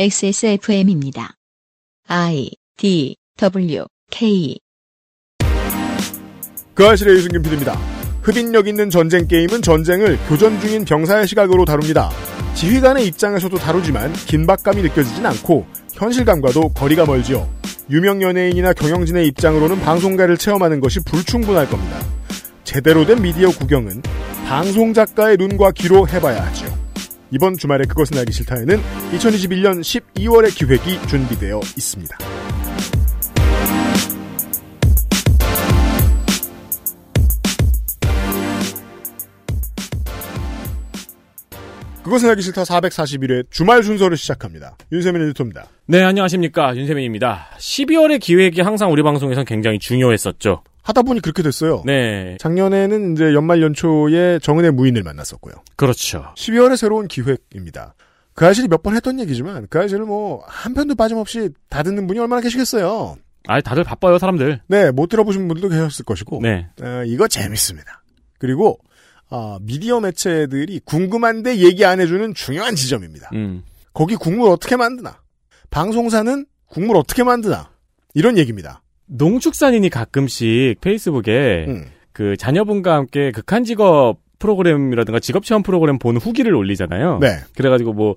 XSFM입니다. I D W K 그 아실의 유승균 PD입니다. 흡인력 있는 전쟁 게임은 전쟁을 교전 중인 병사의 시각으로 다룹니다. 지휘관의 입장에서도 다루지만 긴박감이 느껴지진 않고 현실감과도 거리가 멀지요. 유명 연예인이나 경영진의 입장으로는 방송가를 체험하는 것이 불충분할 겁니다. 제대로 된 미디어 구경은 방송 작가의 눈과 귀로 해봐야 하죠. 이번 주말에 그것은 알기 싫다에는 2021년 12월의 기획이 준비되어 있습니다. 그것은 알기 싫다 441회 주말 순서를 시작합니다. 윤세민 에디터입니다. 네, 안녕하십니까. 윤세민입니다. 12월의 기획이 항상 우리 방송에선 굉장히 중요했었죠. 하다 보니 그렇게 됐어요. 네. 작년에는 이제 연말 연초에 정은의 무인을 만났었고요. 그렇죠. 12월에 새로운 기획입니다. 그 아실이 몇번 했던 얘기지만 그 아실을 뭐한 편도 빠짐없이 다 듣는 분이 얼마나 계시겠어요. 아, 다들 바빠요, 사람들. 네, 못 들어보신 분들도 계셨을 것이고. 네. 어, 이거 재밌습니다. 그리고 어, 미디어 매체들이 궁금한데 얘기 안 해주는 중요한 지점입니다. 음. 거기 국물 어떻게 만드나? 방송사는 국물 어떻게 만드나? 이런 얘기입니다. 농축산인이 가끔씩 페이스북에 음. 그 자녀분과 함께 극한 직업 프로그램이라든가 직업 체험 프로그램 보는 후기를 올리잖아요. 네. 그래가지고 뭐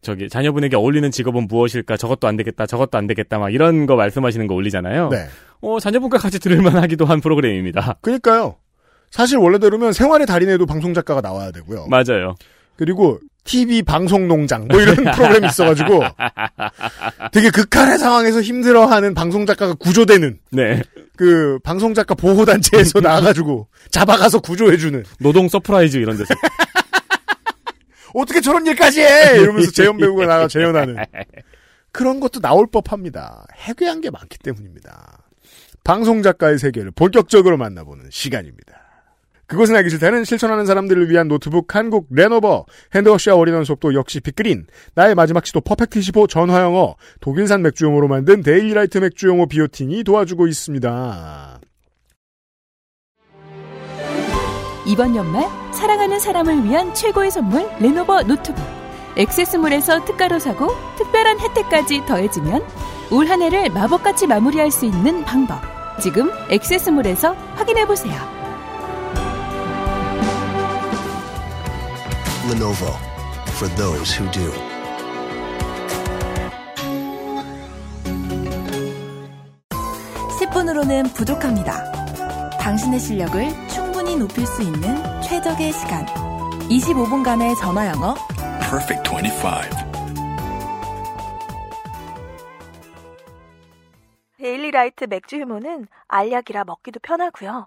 저기 자녀분에게 어울리는 직업은 무엇일까? 저것도 안 되겠다. 저것도 안 되겠다. 막 이런 거 말씀하시는 거 올리잖아요. 네. 어, 자녀분과 같이 들을만하기도 한 프로그램입니다. 그니까요. 사실 원래대로면 생활의 달인에도 방송 작가가 나와야 되고요. 맞아요. 그리고 TV 방송 농장 뭐 이런 프로그램이 있어가지고 되게 극한의 상황에서 힘들어하는 방송 작가가 구조되는 네. 그 방송 작가 보호 단체에서 나와가지고 잡아가서 구조해주는 노동 서프라이즈 이런 데서. 어떻게 저런 일까지 해 이러면서 재현 배우가 나가 재현하는 그런 것도 나올 법합니다. 해괴한 게 많기 때문입니다. 방송 작가의 세계를 본격적으로 만나보는 시간입니다. 그것은 알기 싫다는 실천하는 사람들을 위한 노트북 한국 레노버, hand wash와 all-in-one 샴푸도 역시 빅그린, 나의 마지막 시도 퍼펙트 15 전화영어, 독일산 맥주효모로 만든 데일리라이트 맥주효모 비오틴이 도와주고 있습니다. 이번 연말 사랑하는 사람을 위한 최고의 선물 레노버 노트북. 액세스몰에서 특가로 사고 특별한 혜택까지 더해지면 올 한 해를 마법같이 마무리할 수 있는 방법. 지금 액세스몰에서 확인해 보세요. Lenovo for those who do. 십 분으로는 부족합니다. 당신의 실력을 충분히 높일 수 있는 최적의 시간. 25분간의 전화 영어. Perfect 25. 데일리라이트 맥주 효모는 알약이라 먹기도 편하고요.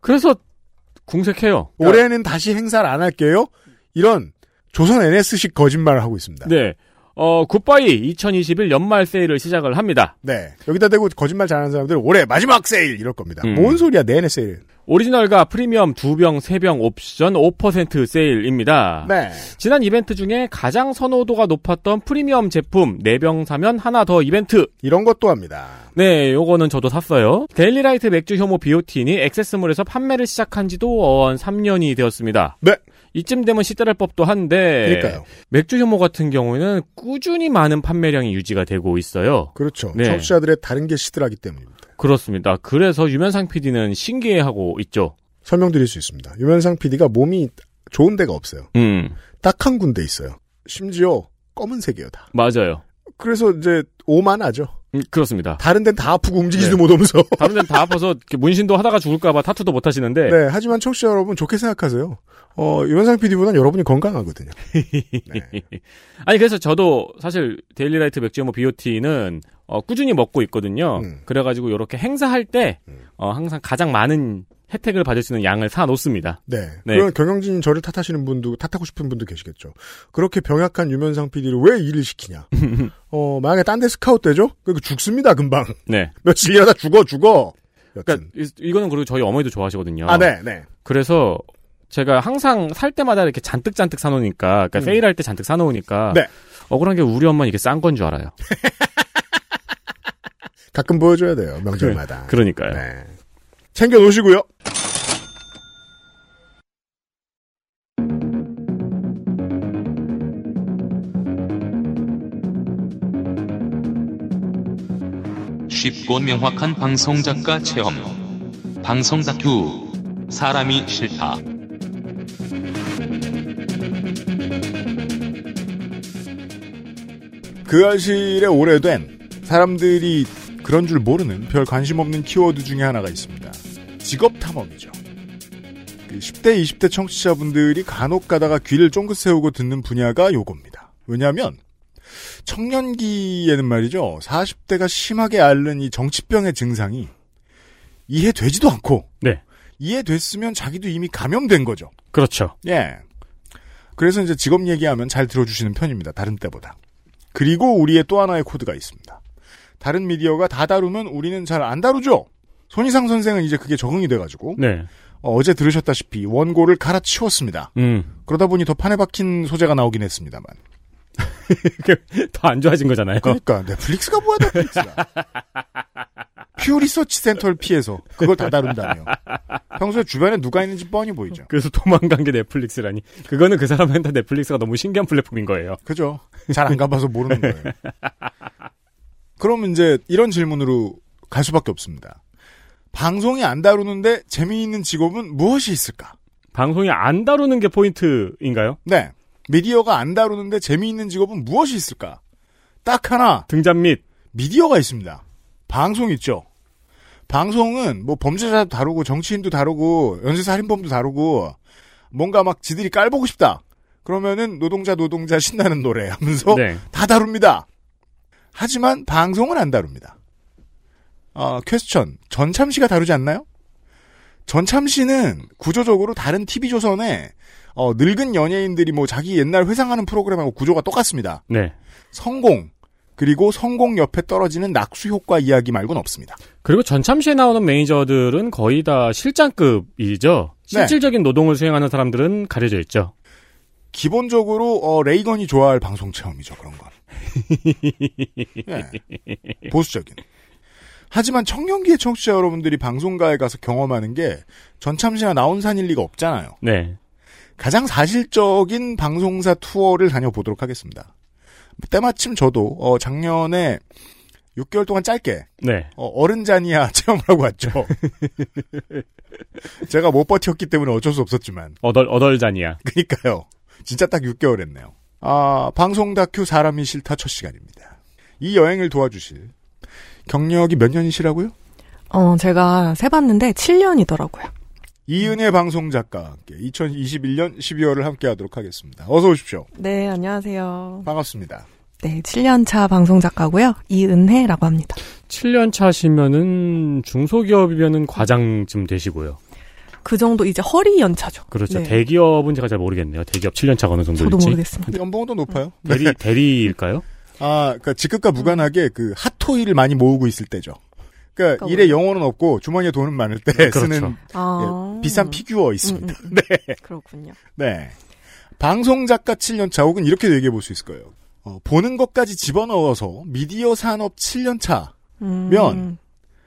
그래서 궁색해요. 올해는 다시 행사를 안 할게요. 이런 조선 NS식 거짓말을 하고 있습니다. 네. 어, 굿바이 2021 연말 세일을 시작을 합니다. 네. 여기다 대고 거짓말 잘하는 사람들은 올해 마지막 세일 이럴 겁니다. 음. 뭔 소리야 내내 세일. 오리지널과 프리미엄 2병, 3병 옵션 5% 세일입니다. 네. 지난 이벤트 중에 가장 선호도가 높았던 프리미엄 제품 4병 사면 하나 더 이벤트. 이런 것도 합니다. 네, 요거는 저도 샀어요. 데일리라이트 맥주 효모 비오틴이 액세스몰에서 판매를 시작한 지도 어언 3년이 되었습니다. 네. 이쯤 되면 시대랄 법도 한데 그러니까요. 맥주 효모 같은 경우에는 꾸준히 많은 판매량이 유지가 되고 있어요. 그렇죠. 네. 청취자들의 다른 게 시들하기 때문입니다. 그렇습니다. 그래서 유면상 PD는 신기해하고 있죠. 설명드릴 수 있습니다. 유면상 PD가 몸이 좋은 데가 없어요. 음, 딱 한 군데 있어요. 심지어 검은색이에요 다. 맞아요. 그래서 이제 오만하죠. 음, 그렇습니다. 다른 데는 다 아프고 움직이지도 네. 못하면서. 다른 데는 다 아파서 문신도 하다가 죽을까봐 타투도 못 하시는데 네, 하지만 청취자 여러분 좋게 생각하세요. 어, 유현상 PD보다는 여러분이 건강하거든요. 네. 아니 그래서 저도 사실 데일리라이트 맥주모 비오티는 어, 꾸준히 먹고 있거든요. 음. 그래가지고 이렇게 행사할 때 음. 어, 항상 가장 많은 혜택을 받을 수 있는 양을 사 놓습니다. 네. 네. 그런 경영진 저를 탓하시는 분도 탓하고 싶은 분도 계시겠죠. 그렇게 병약한 유면상 PD를 왜 일을 시키냐. 어, 만약에 딴 데 스카우트 되죠? 그 죽습니다, 금방. 네. 며칠 일하다 죽어, 죽어. 여튼. 그러니까 이- 이거는 그리고 저희 어머니도 좋아하시거든요. 아, 네, 네. 그래서 제가 항상 살 때마다 이렇게 잔뜩 잔뜩 사놓으니까, 그러니까 음. 세일할 때 잔뜩 사놓으니까 네. 억울한 게 우리 엄마는 이게 싼 건 줄 알아요. 가끔 보여줘야 돼요, 명절마다. 그 러니까요. 네. 챙겨 놓으시고요. 쉽고 명확한 방송 작가 체험. 방송 다큐. 사람이 싫다. 그 알실에 오래된 사람들이 그런 줄 모르는 별 관심 없는 키워드 중에 하나가 있습니다. 직업 탐험이죠. 그 10대, 20대 청취자분들이 간혹 가다가 귀를 쫑긋 세우고 듣는 분야가 요겁니다. 왜냐하면 청년기에는 말이죠. 40대가 심하게 앓는 이 정치병의 증상이 이해되지도 않고 네. 이해됐으면 자기도 이미 감염된 거죠. 그렇죠. 예. 그래서 이제 직업 얘기하면 잘 들어주시는 편입니다. 다른 때보다. 그리고 우리의 또 하나의 코드가 있습니다. 다른 미디어가 다 다루면 우리는 잘 안 다루죠. 손희상 선생은 이제 그게 적응이 돼가지고 네. 어, 제 들으셨다시피 원고를 갈아치웠습니다. 음. 그러다 보니 더 판에 박힌 소재가 나오긴 했습니다만. 더 안 좋아진 거잖아요. 그러니까 넷플릭스가 뭐야 넷플릭스가. 퓨 리서치 센터를 피해서 그걸 다 다룬다며. 평소에 주변에 누가 있는지 뻔히 보이죠. 그래서 도망간 게 넷플릭스라니. 그거는 그 사람한테 넷플릭스가 너무 신기한 플랫폼인 거예요. 그죠. 잘 안 가봐서 모르는 거예요. 그럼 이제 이런 질문으로 갈 수밖에 없습니다. 방송이 안 다루는데 재미있는 직업은 무엇이 있을까? 방송이 안 다루는 게 포인트인가요? 네. 미디어가 안 다루는데 재미있는 직업은 무엇이 있을까? 딱 하나. 등잔 및 미디어가 있습니다. 방송 있죠. 방송은 뭐 범죄자도 다루고 정치인도 다루고 연쇄살인범도 다루고 뭔가 막 지들이 깔보고 싶다. 그러면은 노동자 노동자 신나는 노래 하면서 네. 다 다룹니다. 하지만 방송은 안 다룹니다. 아, 퀘스천. 전참시가 다루지 않나요? 전참시는 구조적으로 다른 TV조선에 어, 늙은 연예인들이 뭐 자기 옛날 회상하는 프로그램하고 구조가 똑같습니다. 네. 성공 그리고 성공 옆에 떨어지는 낙수 효과 이야기 말고는 없습니다. 그리고 전참시에 나오는 매니저들은 거의 다 실장급이죠. 네. 실질적인 노동을 수행하는 사람들은 가려져 있죠. 기본적으로 어, 레이건이 좋아할 방송 체험이죠 그런 건. 예. 보수적인. 하지만 청년기의 청취자 여러분들이 방송가에 가서 경험하는 게 전참시나 나온산일 리가 없잖아요. 네. 가장 사실적인 방송사 투어를 다녀보도록 하겠습니다. 때마침 저도 어, 작년에 6개월 동안 짧게 네. 어, 른자니아 체험을 하고 왔죠. 제가 못 버텼기 때문에 어쩔 수 없었지만 어덜, 어덜잔이야. 그니까요. 진짜 딱 6개월 했네요. 아, 방송 다큐 사람이 싫다 첫 시간입니다. 이 여행을 도와주실 경력이 몇 년이시라고요? 어, 제가 세봤는데 7년이더라고요. 이은혜 방송 작가와 함께 2021년 12월을 함께 하도록 하겠습니다. 어서 오십시오. 네, 안녕하세요. 반갑습니다. 네, 7년차 방송 작가고요. 이은혜라고 합니다. 7년 차시면은 중소기업이면은 과장쯤 되시고요. 그 정도 이제 허리 연차죠. 그렇죠. 네. 대기업은 제가 잘 모르겠네요. 대기업 7년 차가 어느 정도일지. 저도 모르겠습니다. 연봉도 높아요. 대리, 대리일까요? 아, 그니까 직급과 무관하게 그 핫토이를 많이 모으고 있을 때죠. 그러니까 그러니까 일에 영혼은 없고 주머니에 돈은 많을 때 그렇죠. 쓰는 아. 예, 비싼 피규어 있습니다. 음, 음, 음. 네. 그렇군요. 네. 방송 작가 7년차 혹은 이렇게 얘기해 볼 수 있을 거예요. 어, 보는 것까지 집어넣어서 미디어 산업 7년차 음, 면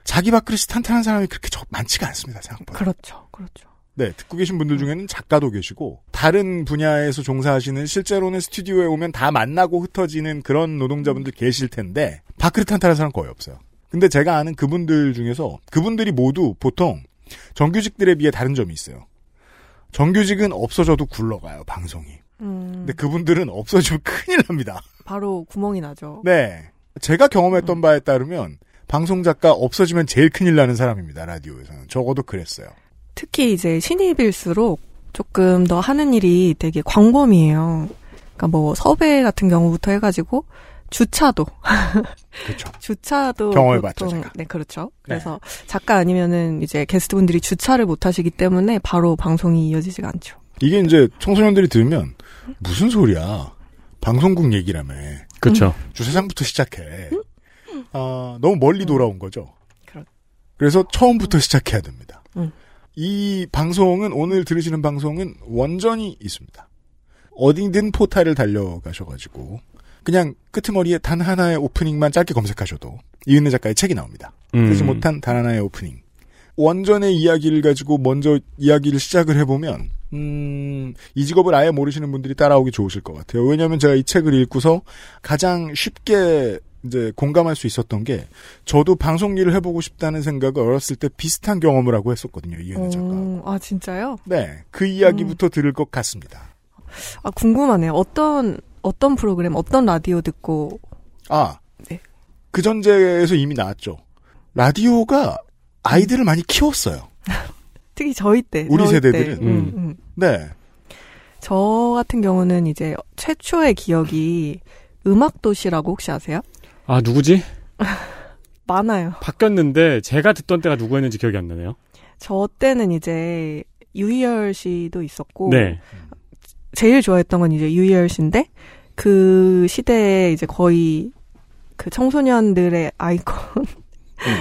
자기 밥그릇이 탄탄한 사람이 그렇게 적, 많지가 않습니다. 생각보다. 그렇죠. 그렇죠. 네, 듣고 계신 분들 중에는 작가도 계시고 다른 분야에서 종사하시는 실제로는 스튜디오에 오면 다 만나고 흩어지는 그런 노동자분들 계실 텐데 밥그릇 탄탄한 사람 거의 없어요. 근데 제가 아는 그분들 중에서 그분들이 모두 보통 정규직들에 비해 다른 점이 있어요. 정규직은 없어져도 굴러가요, 방송이. 음, 근데 그분들은 없어지면 큰일 납니다. 바로 구멍이 나죠. 네. 제가 경험했던 바에 따르면 방송 작가 없어지면 제일 큰일 나는 사람입니다, 라디오에서는. 적어도 그랬어요. 특히 이제 신입일수록 조금 더 하는 일이 되게 광범위해요. 그러니까 뭐 섭외 같은 경우부터 해가지고 주차도. 그렇죠. 주차도 경험해봤죠, 보통- 제가. 네, 그렇죠. 그래서 작가 아니면은 이제 게스트분들이 주차를 못 하시기 때문에 바로 방송이 이어지지가 않죠. 이게 이제 청소년들이 들으면 무슨 소리야? 방송국 얘기라며. 그렇죠. 주차장부터 시작해. 아, 너무 멀리 돌아온 거죠. 그렇- 그래서 처음부터 시작해야 됩니다. 음. 이 방송은 오늘 들으시는 방송은 원전이 있습니다. 어디든 포탈을 달려가셔가지고 그냥 끄트머리에 단 하나의 오프닝만 짧게 검색하셔도 이은혜 작가의 책이 나옵니다. 음. 쓰지 못한 단 하나의 오프닝. 원전의 이야기를 가지고 먼저 이야기를 시작을 해보면 음, 이 직업을 아예 모르시는 분들이 따라오기 좋으실 것 같아요. 왜냐하면 제가 이 책을 읽고서 가장 쉽게 이제 공감할 수 있었던 게 저도 방송 일을 해보고 싶다는 생각을 어렸을 때 비슷한 경험을 하고 했었거든요. 이은혜 작가. 어, 아, 진짜요? 네, 그 이야기부터 들을 것 같습니다. 아, 궁금하네요. 어떤, 어떤 프로그램, 어떤 라디오 듣고, 아, 네. 그 전제에서 이미 나왔죠. 라디오가 아이들을 많이 키웠어요. 특히 저희 때. 우리 저희 때. 세대들은. 음, 음. 음. 네. 저 같은 경우는 이제 최초의 기억이 음악도시라고 혹시 아세요? 아 누구지? 많아요. 바뀌었는데 제가 듣던 때가 누구였는지 기억이 안 나네요. 저 때는 이제 유희열 씨도 있었고 네. 제일 좋아했던 건 이제 유희열 씨인데 그 시대에 이제 거의 그 청소년들의 아이콘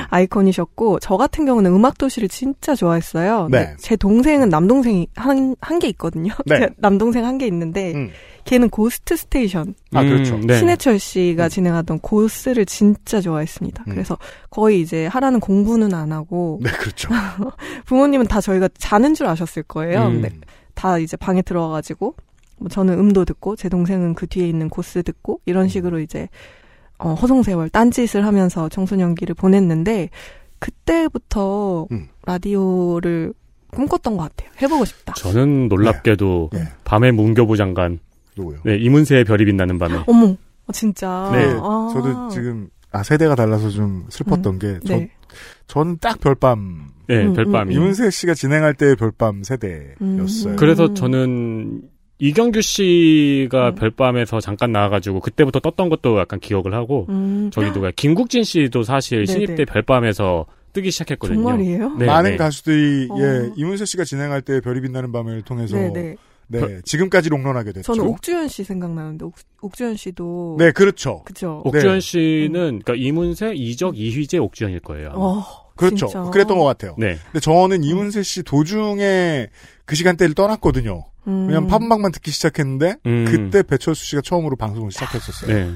아이콘이셨고 저 같은 경우는 음악 도시를 진짜 좋아했어요. 네. 제 동생은 남동생이 한한게 있거든요. 네. 제 남동생 한게 있는데 음. 걔는 고스트 스테이션 아, 그렇죠. 네. 신해철 씨가 진행하던 고스를 진짜 좋아했습니다. 음. 그래서 거의 이제 하라는 공부는 안 하고 네, 그렇죠. 부모님은 다 저희가 자는 줄 아셨을 거예요. 음. 근데 다 이제 방에 들어와가지고 뭐 저는 음도 듣고 제 동생은 그 뒤에 있는 고스 듣고 이런 식으로 이제 어, 허송세월 딴짓을 하면서 청소년기를 보냈는데 그때부터 음. 라디오를 꿈꿨던 것 같아요. 해보고 싶다. 저는 놀랍게도 네. 밤의 문교부 장관, 누구요? 네 이문세의 별이 빛나는 밤에. 어머, 어, 진짜. 네. 아. 저도 지금 아 세대가 달라서 좀 슬펐던 게 저, 네. 저는 딱 별밤 네, 음, 별밤이. 이문세 씨가 진행할 때의 별밤 세대였어요. 음. 그래서 저는 이경규 씨가 음. 별밤에서 잠깐 나와가지고 그때부터 떴던 것도 약간 기억을 하고 음. 저기 누가 김국진 씨도 사실 네네. 신입 때 별밤에서 뜨기 시작했거든요. 정말이에요? 네, 많은 네. 가수들이 어. 예 이문세 씨가 진행할 때 별이 빛나는 밤을 통해서 네네. 네 지금까지 롱런하게 됐죠. 저는 옥주현 씨 생각나는데 옥, 옥주현 씨도 네 그렇죠. 그죠. 옥주현 네. 씨는 그러니까 이문세, 이적, 이휘재, 옥주현일 거예요. 아마. 어, 그렇죠. 진짜. 그랬던 것 같아요. 네. 근데 저는 이문세 씨 도중에 그 시간대를 떠났거든요. 음. 왜냐면 팝방만 듣기 시작했는데 음. 그때 배철수 씨가 처음으로 방송을 시작했었어요. 네.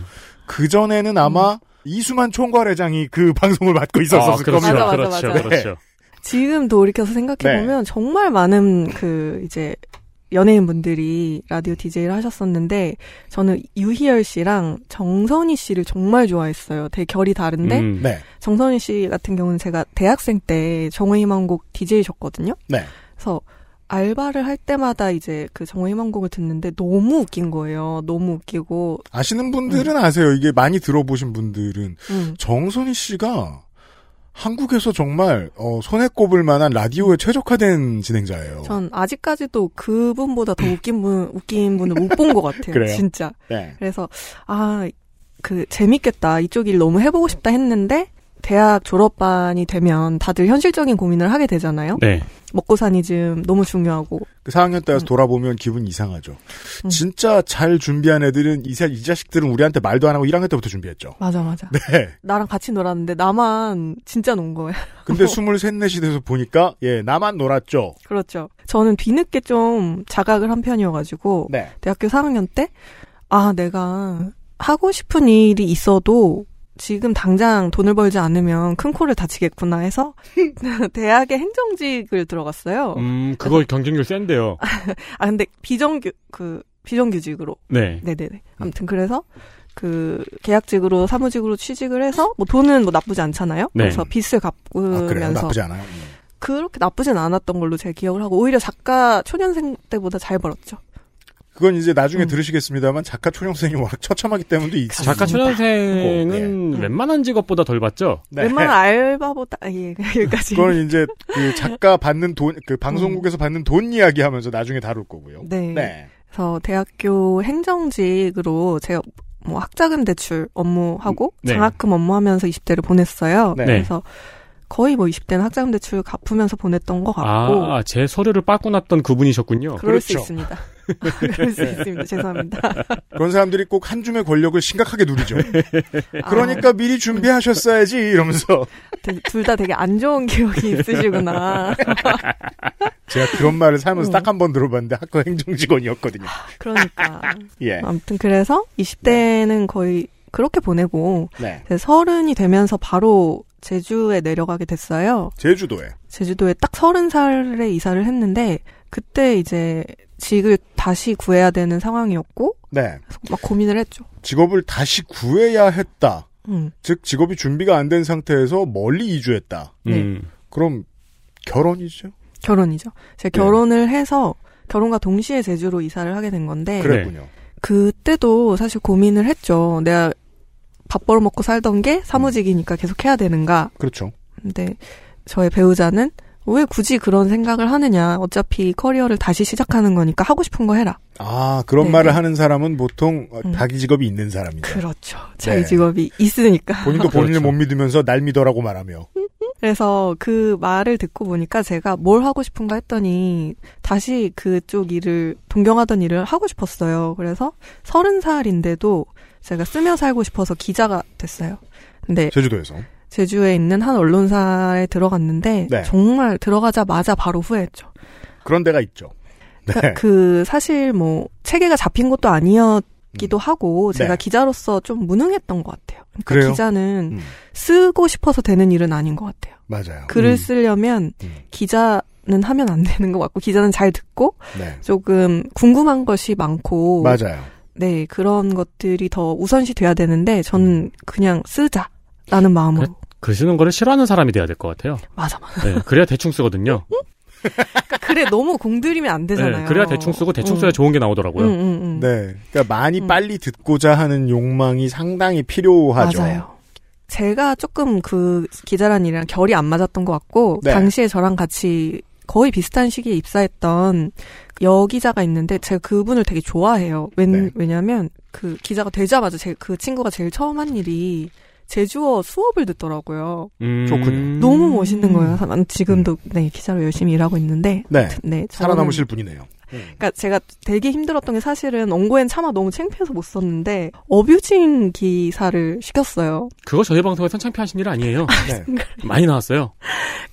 그 전에는 아마 이수만 총괄회장이 그 방송을 맡고 있었을 아, 그렇죠. 겁니다. 맞아, 맞아, 그렇죠. 맞아. 그렇죠. 지금 돌이켜서 생각해 보면 정말 많은 그 이제 연예인분들이 라디오 DJ를 하셨었는데 저는 유희열 씨랑 정선희 씨를 정말 좋아했어요. 되게 결이 다른데 음. 네, 정선희 씨 같은 경우는 제가 대학생 때 정의희망곡 DJ셨거든요. 네. 그래서 알바를 할 때마다 이제 그 정의희망곡을 듣는데 너무 웃긴 거예요. 너무 웃기고 아시는 분들은 아세요. 이게 많이 들어보신 분들은 음. 정선희 씨가 한국에서 정말 어, 손에 꼽을 만한 라디오에 최적화된 진행자예요. 전 아직까지도 그분보다 더 웃긴 분 웃긴 분을 못 본 것 같아요. 그래요? 진짜. 네. 그래서 아 그 재밌겠다 이쪽 일 너무 해보고 싶다 했는데 대학 졸업반이 되면 다들 현실적인 고민을 하게 되잖아요. 네. 먹고 사니 좀 너무 중요하고 그 4학년 때 와서 돌아보면 기분 이상하죠. 음. 진짜 잘 준비한 애들은 이, 사- 이 자식들은 우리한테 말도 안 하고 1학년 때부터 준비했죠. 맞아 맞아. 네. 나랑 같이 놀았는데 나만 진짜 논 거예요. 근데 23, 4이 돼서 보니까 예 나만 놀았죠. 그렇죠. 저는 뒤늦게 좀 자각을 한 편이어가지고 네. 대학교 4학년 때 아 내가 하고 싶은 일이 있어도 지금 당장 돈을 벌지 않으면 큰 코를 다치겠구나 해서 대학의 행정직을 들어갔어요. 음, 그거 경쟁률 센데요. 아 근데 비정규 그 비정규직으로. 네. 네네네. 아무튼 그래서 그 계약직으로 사무직으로 취직을 해서 뭐 돈은 뭐 나쁘지 않잖아요. 네. 그래서 빚을 아, 그래요? 갚으면서 나쁘지 않아요. 그렇게 나쁘진 않았던 걸로 제 기억을 하고 오히려 작가 초년생 때보다 잘 벌었죠. 그건 이제 나중에 음. 들으시겠습니다만 작가 초년생이 워낙 처참하기 때문도 있습니다. 작가 초년생은 네. 웬만한 직업보다 덜 받죠? 네. 웬만한 알바보다 아, 예 여기까지. 그건 이제 그 작가 받는 돈, 그 방송국에서 받는 돈 이야기하면서 나중에 다룰 거고요. 네. 네. 그래서 대학교 행정직으로 제가 뭐 학자금 대출 업무하고 네. 장학금 업무하면서 20대를 보냈어요. 네. 그래서 거의 뭐 20대는 학자금 대출 갚으면서 보냈던 것 같고 아, 제 서류를 빠꾸 났던 그분이셨군요. 그럴 수 그렇죠. 있습니다. 그럴 수 있습니다. 죄송합니다. 그런 사람들이 꼭 한 줌의 권력을 심각하게 누리죠. 아. 그러니까 미리 준비하셨어야지 이러면서 둘 다 되게 안 좋은 기억이 있으시구나. 제가 그런 말을 살면서 음. 딱한 번 들어봤는데 학교 행정직원이었거든요. 그러니까. 예. 아무튼 그래서 20대는 거의 그렇게 보내고 네. 서른이 되면서 바로 제주에 내려가게 됐어요. 제주도에. 제주도에 딱 서른 살에 이사를 했는데 그때 이제 직을 다시 구해야 되는 상황이었고 네. 막 고민을 했죠. 직업을 다시 구해야 했다. 음. 즉 직업이 준비가 안 된 상태에서 멀리 이주했다. 음. 그럼 결혼이죠? 결혼이죠. 제가 네. 결혼을 해서 결혼과 동시에 제주로 이사를 하게 된 건데 그랬군요. 그때도 사실 고민을 했죠. 내가 밥 벌어먹고 살던 게 사무직이니까 계속 해야 되는가. 그렇죠. 근데 저의 배우자는 왜 굳이 그런 생각을 하느냐. 어차피 커리어를 다시 시작하는 거니까 하고 싶은 거 해라. 아 그런 네, 말을 네. 하는 사람은 보통 어, 음. 자기 직업이 있는 사람이죠. 그렇죠. 자기 네. 직업이 있으니까. 본인도 본인을 그렇죠. 못 믿으면서 날 믿어라고 말하며. 그래서 그 말을 듣고 보니까 제가 뭘 하고 싶은가 했더니 다시 그쪽 일을 동경하던 일을 하고 싶었어요. 그래서 서른 살인데도 제가 쓰며 살고 싶어서 기자가 됐어요. 근데 제주도에서. 제주에 있는 한 언론사에 들어갔는데 네. 정말 들어가자마자 바로 후회했죠. 그런 데가 있죠. 네. 그, 그 사실 뭐 체계가 잡힌 것도 아니었기도 하고 제가 네. 기자로서 좀 무능했던 것 같아요. 그러니까 그래요? 기자는 음. 쓰고 싶어서 되는 일은 아닌 것 같아요. 맞아요. 글을 음. 쓰려면 음. 기자 는 하면 안 되는 것 같고 기자는 잘 듣고 네. 조금 궁금한 것이 많고 맞아요. 네 그런 것들이 더 우선시 돼야 되는데 음. 저는 그냥 쓰자라는 마음으로 글 쓰는 거를 싫어하는 사람이 돼야 될 것 같아요. 맞아 맞아 네, 그래야 대충 쓰거든요. 그러니까 글에 너무 공들이면 안 되잖아요. 네, 그래야 대충 쓰고 대충 음. 써야 좋은 게 나오더라고요. 음, 음, 음. 네. 그러니까 많이 음. 빨리 듣고자 하는 욕망이 상당히 필요하죠. 맞아요. 제가 조금 그 기자란 일이랑 결이 안 맞았던 것 같고 네. 당시에 저랑 같이 거의 비슷한 시기에 입사했던 여 기자가 있는데 제가 그분을 되게 좋아해요. 왜, 네. 왜냐면 그 기자가 되자마자 제, 그 친구가 제일 처음 한 일이 제주어 수업을 듣더라고요. 음. 좋군요. 너무 멋있는 거예요. 난 지금도 네 기자로 열심히 일하고 있는데 네. 네 저는- 살아남으실 분이네요. 그러니까 제가 되게 힘들었던 게 사실은 원고엔 차마 너무 창피해서 못 썼는데 어뷰징 기사를 시켰어요. 그거 저희 방송에선 창피하신 일 아니에요. 네. 많이 나왔어요.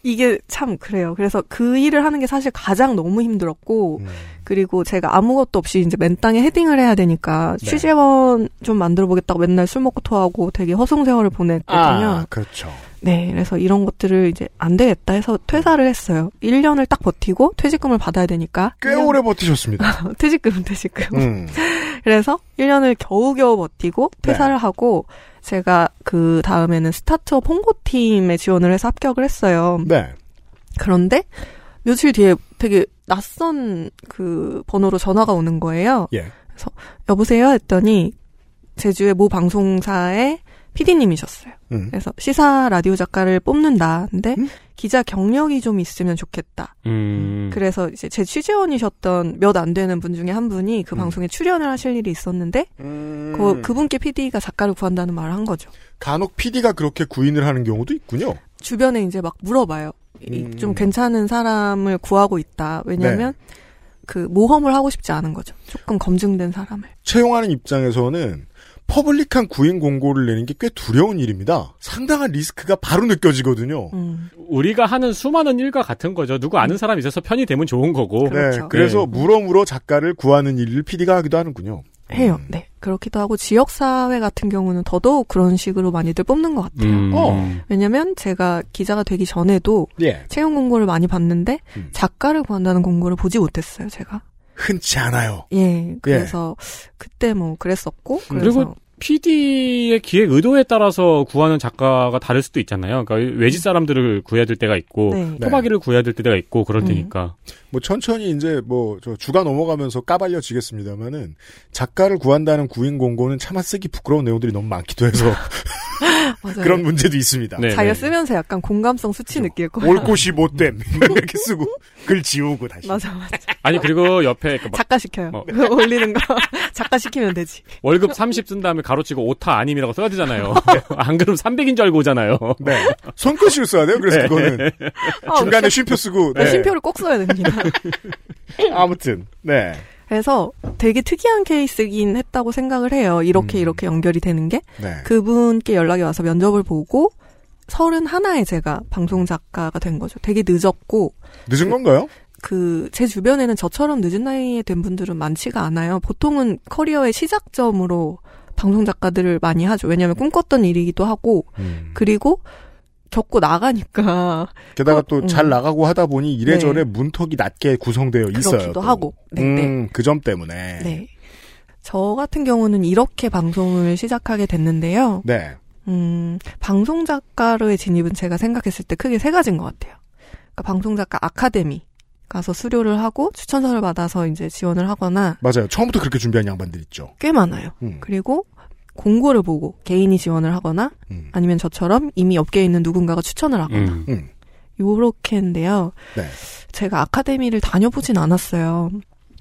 이게 참 그래요. 그래서 그 일을 하는 게 사실 가장 너무 힘들었고 음. 그리고 제가 아무것도 없이 이제 맨땅에 헤딩을 해야 되니까 네. 취재원 좀 만들어 보겠다고 맨날 술 먹고 토하고 되게 허송세월을 보냈거든요. 아, 그렇죠. 네, 그래서 이런 것들을 이제 안 되겠다 해서 퇴사를 했어요. 1년을 딱 버티고 퇴직금을 받아야 되니까. 꽤 오래 버티셨습니다. 퇴직금은 퇴직금. 음. 그래서 1년을 겨우겨우 버티고 퇴사를 하고 제가 그 다음에는 스타트업 홍보팀에 지원을 해서 합격을 했어요. 네. 그런데 며칠 뒤에 되게 낯선 그 번호로 전화가 오는 거예요. 예. 그래서 여보세요 했더니 제주의 모 방송사의 PD님이셨어요. 음. 그래서 시사 라디오 작가를 뽑는다. 근데 음? 기자 경력이 좀 있으면 좋겠다. 음. 그래서 이제 제 취재원이셨던 몇 안 되는 분 중에 한 분이 그 음. 방송에 출연을 하실 일이 있었는데 음. 그 그분께 PD가 작가를 구한다는 말을 한 거죠. 간혹 PD가 그렇게 구인을 하는 경우도 있군요. 주변에 이제 막 물어봐요. 이- 음. 좀 괜찮은 사람을 구하고 있다. 왜냐면 네. 그 모험을 하고 싶지 않은 거죠. 조금 검증된 사람을. 채용하는 입장에서는 퍼블릭한 구인 공고를 내는 게 꽤 두려운 일입니다. 상당한 리스크가 바로 느껴지거든요. 음. 우리가 하는 수많은 일과 같은 거죠. 누구 아는 사람 있어서 편이 되면 좋은 거고. 그렇죠. 네, 그래서 물어물어 작가를 구하는 일을 PD가 하기도 하는군요. 해요. 음. 네. 그렇기도 하고 지역사회 같은 경우는 더더욱 그런 식으로 많이들 뽑는 것 같아요. 음. 어. 왜냐면 제가 기자가 되기 전에도 예. 채용 공고를 많이 봤는데 음. 작가를 구한다는 공고를 보지 못했어요, 제가. 흔치 않아요. 예. 그래서 그때 뭐 그랬었고 그래서 그리고 PD의 기획 의도에 따라서 구하는 작가가 다를 수도 있잖아요. 그러니까 외지 사람들을 구해야 될 때가 있고 네. 토박이를 구해야 될 때가 있고 그럴 음. 테니까. 뭐 천천히 이제 뭐 저 주가 넘어가면서 까발려지겠습니다만은 작가를 구한다는 구인 공고는 차마 쓰기 부끄러운 내용들이 너무 많기도 해서. 그런 문제도 있습니다. 네, 자기가 네. 쓰면서 약간 공감성 수치 느낄 거예요. 올 곳이 못됨 이렇게 쓰고 글 지우고 다시. 맞아 맞아. 아니 그리고 옆에 그막 작가 시켜요. 뭐. 올리는 거 작가 시키면 되지. 월급 30 쓴 다음에 가로치고 오타 아님이라고 써야 되잖아요. 안 그러면 300인 줄 알고 오잖아요. 네. 손글씨를 써야 돼요. 그래서 네. 그거는 아, 중간에 심- 쉼표 쓰고. 네, 네. 쉼표를 꼭 써야 됩니다. 아무튼 네. 그래서 되게 특이한 케이스긴 했다고 생각을 해요. 이렇게 음. 이렇게 연결이 되는 게. 네. 그분께 연락이 와서 면접을 보고 서른 하나에 제가 방송 작가가 된 거죠. 되게 늦었고 늦은 건가요? 그제 주변에는 저처럼 늦은 나이에 된 분들은 많지가 않아요. 보통은 커리어의 시작점으로 방송 작가들을 많이 하죠. 왜냐하면 꿈꿨던 일이기도 하고 음. 그리고 겪고 나가니까 게다가 어, 또잘 음. 나가고 하다 보니 이래저래 문턱이 낮게 구성되어 있어요. 그렇기도 또. 하고. 네, 네. 음, 그 점 때문에. 네. 저 같은 경우는 이렇게 방송을 시작하게 됐는데요. 네. 음, 방송 작가로의 진입은 제가 생각했을 때 크게 세 가지인 것 같아요. 그러니까 방송 작가 아카데미 가서 수료를 하고 추천서를 받아서 이제 지원을 하거나 맞아요. 처음부터 그렇게 준비한 양반들 있죠. 꽤 많아요. 음. 그리고 공고를 보고 개인이 지원을 하거나 음. 아니면 저처럼 이미 업계에 있는 누군가가 추천을 하거나 음. 음. 요렇게인데요. 네. 제가 아카데미를 다녀보진 않았어요.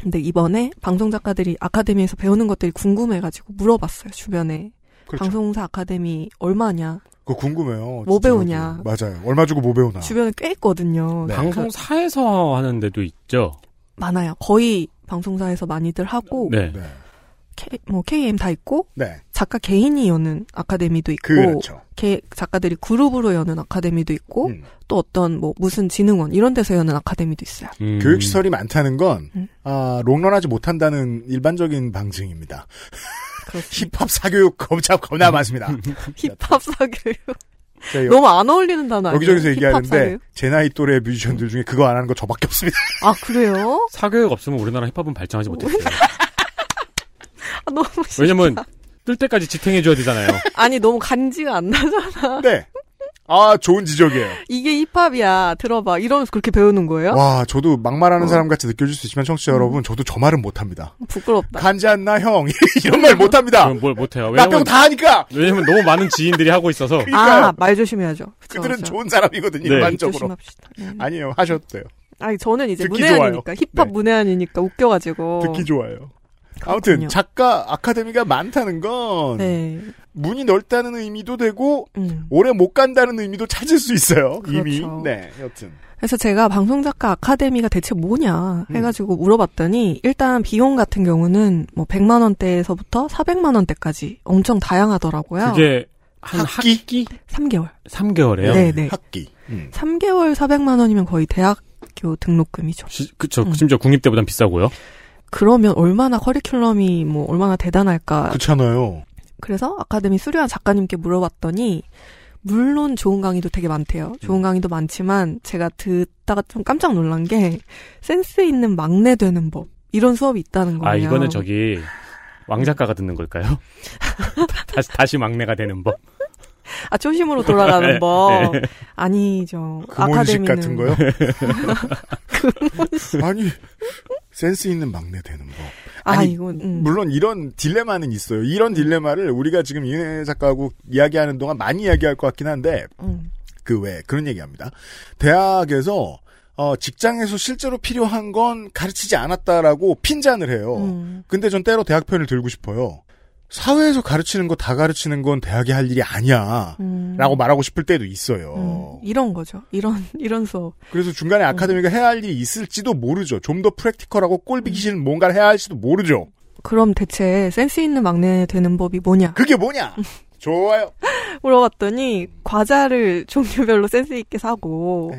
근데 이번에 방송 작가들이 아카데미에서 배우는 것들이 궁금해가지고 물어봤어요 주변에 그렇죠. 방송사 아카데미 얼마냐 그거 궁금해요. 뭐 배우냐. 맞아요. 얼마 주고 뭐 배우나. 주변에 꽤 있거든요. 네. 방송사에서 하는 데도 있죠. 많아요. 거의 방송사에서 많이들 하고 네. 네. K, 뭐 KM 다 있고 네. 작가 개인이 여는 아카데미도 있고 그렇죠. 개- 작가들이 그룹으로 여는 아카데미도 있고 음. 또 어떤 뭐 무슨 진흥원 이런 데서 여는 아카데미도 있어요. 음. 교육 시설이 많다는 건, 음. 아, 롱런하지 못한다는 일반적인 방증입니다. 힙합 사교육 겁나, 겁나 많습니다. 힙합 사교육 너무 안 어울리는 단어 아니에요? 여기저기서 얘기하는데, 사교육? 제 나이 또래 뮤지션들 중에 그거 안 하는 거 저밖에 없습니다. 아 그래요? 사교육 없으면 우리나라 힙합은 발전하지 못했어요. 아, 너무 싫다. 왜냐면 뜰 때까지 지탱해줘야 되잖아요. 아니 너무 간지가 안 나잖아. 네. 아, 좋은 지적이에요. 이게 힙합이야. 들어봐. 이러면서 그렇게 배우는 거예요? 와, 저도 막말하는 어. 사람 같이 느껴질 수 있지만 청취자 여러분, 저도 저 말은 못합니다. 부끄럽다. 간지 않나 형 이런 말 못합니다. 뭘 못해요. 나 빼고 왜냐면, 다 하니까 왜냐면 너무 많은 지인들이 하고 있어서. 아, 말 조심해야죠. 그쵸, 그들은 그쵸. 좋은 사람이거든요. 네. 일반적으로. 조심합시다. 네. 아니에요, 하셔도 돼요. 아니 저는 이제 문외한이니까 좋아요. 힙합 네. 문외한이니까 웃겨가지고 듣기 좋아요. 아무튼 그렇군요. 작가 아카데미가 많다는 건 네, 문이 넓다는 의미도 되고 음. 오래 못 간다는 의미도 찾을 수 있어요. 이미. 그렇죠. 네, 여튼. 그래서 제가 방송작가 아카데미가 대체 뭐냐 음. 해가지고 물어봤더니 일단 비용 같은 경우는 뭐 100만 원대에서부터 400만 원대까지 엄청 다양하더라고요. 그게 한 학기? 학기? 3개월. 3개월에요? 네, 네. 학기. 음. 3개월 400만 원이면 거의 대학교 등록금이죠. 그쵸. 음. 심지어 국립대보단 비싸고요. 그러면 얼마나 커리큘럼이 뭐 얼마나 대단할까. 그렇잖아요. 그래서 아카데미 수료한 작가님께 물어봤더니 물론 좋은 강의도 되게 많대요. 좋은 음. 강의도 많지만 제가 듣다가 좀 깜짝 놀란 게 센스 있는 막내 되는 법 이런 수업이 있다는 거예요. 아, 이거는 저기, 왕 작가가 듣는 걸까요? 다시, 다시 막내가 되는 법. 아 초심으로 돌아가는 네, 법 네. 아니죠. 금혼식 아카데미는 같은 거요? 아니 센스 있는 막내 되는 법. 아 아니, 이건 음. 물론 이런 딜레마는 있어요. 이런 딜레마를 우리가 지금 이은혜 작가하고 이야기하는 동안 많이 이야기할 것 같긴 한데 음. 그왜 그런 얘기합니다. 대학에서 어, 직장에서 실제로 필요한 건 가르치지 않았다라고 핀잔을 해요. 음. 근데 전 때로 대학 편을 들고 싶어요. 사회에서 가르치는 거 다 가르치는 건 대학이 할 일이 아니야. 음. 라고 말하고 싶을 때도 있어요. 음, 이런 거죠. 이런 이런 수업. 그래서 중간에 아카데미가 해야 할 일이 있을지도 모르죠. 좀 더 프랙티컬하고 꼴비기 싫은 뭔가를 해야 할지도 모르죠. 그럼 대체 센스 있는 막내 되는 법이 뭐냐? 그게 뭐냐? 좋아요. 물어봤더니 과자를 종류별로 센스 있게 사고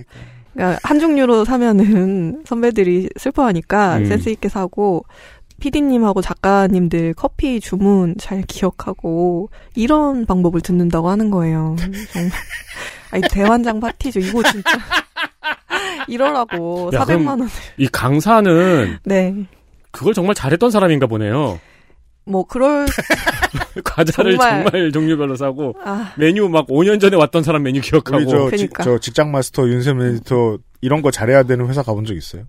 그러니까 한 종류로 사면은 선배들이 슬퍼하니까 음. 센스 있게 사고 PD님하고 작가님들 커피 주문 잘 기억하고 이런 방법을 듣는다고 하는 거예요. 정말 아니 대환장 파티죠. 이거 진짜 이러라고 야, 400만 그럼 원. 이 강사는 네. 그걸 정말 잘했던 사람인가 보네요. 뭐 그럴 과자를 정말- 정말, 종류별로 사고 아 메뉴 막 5년 전에 왔던 사람 메뉴 기억하고 우리 저, 지- 그러니까. 저 직장 마스터 윤세민 에디터 이런 거 잘해야 되는 회사 가본 적 있어요?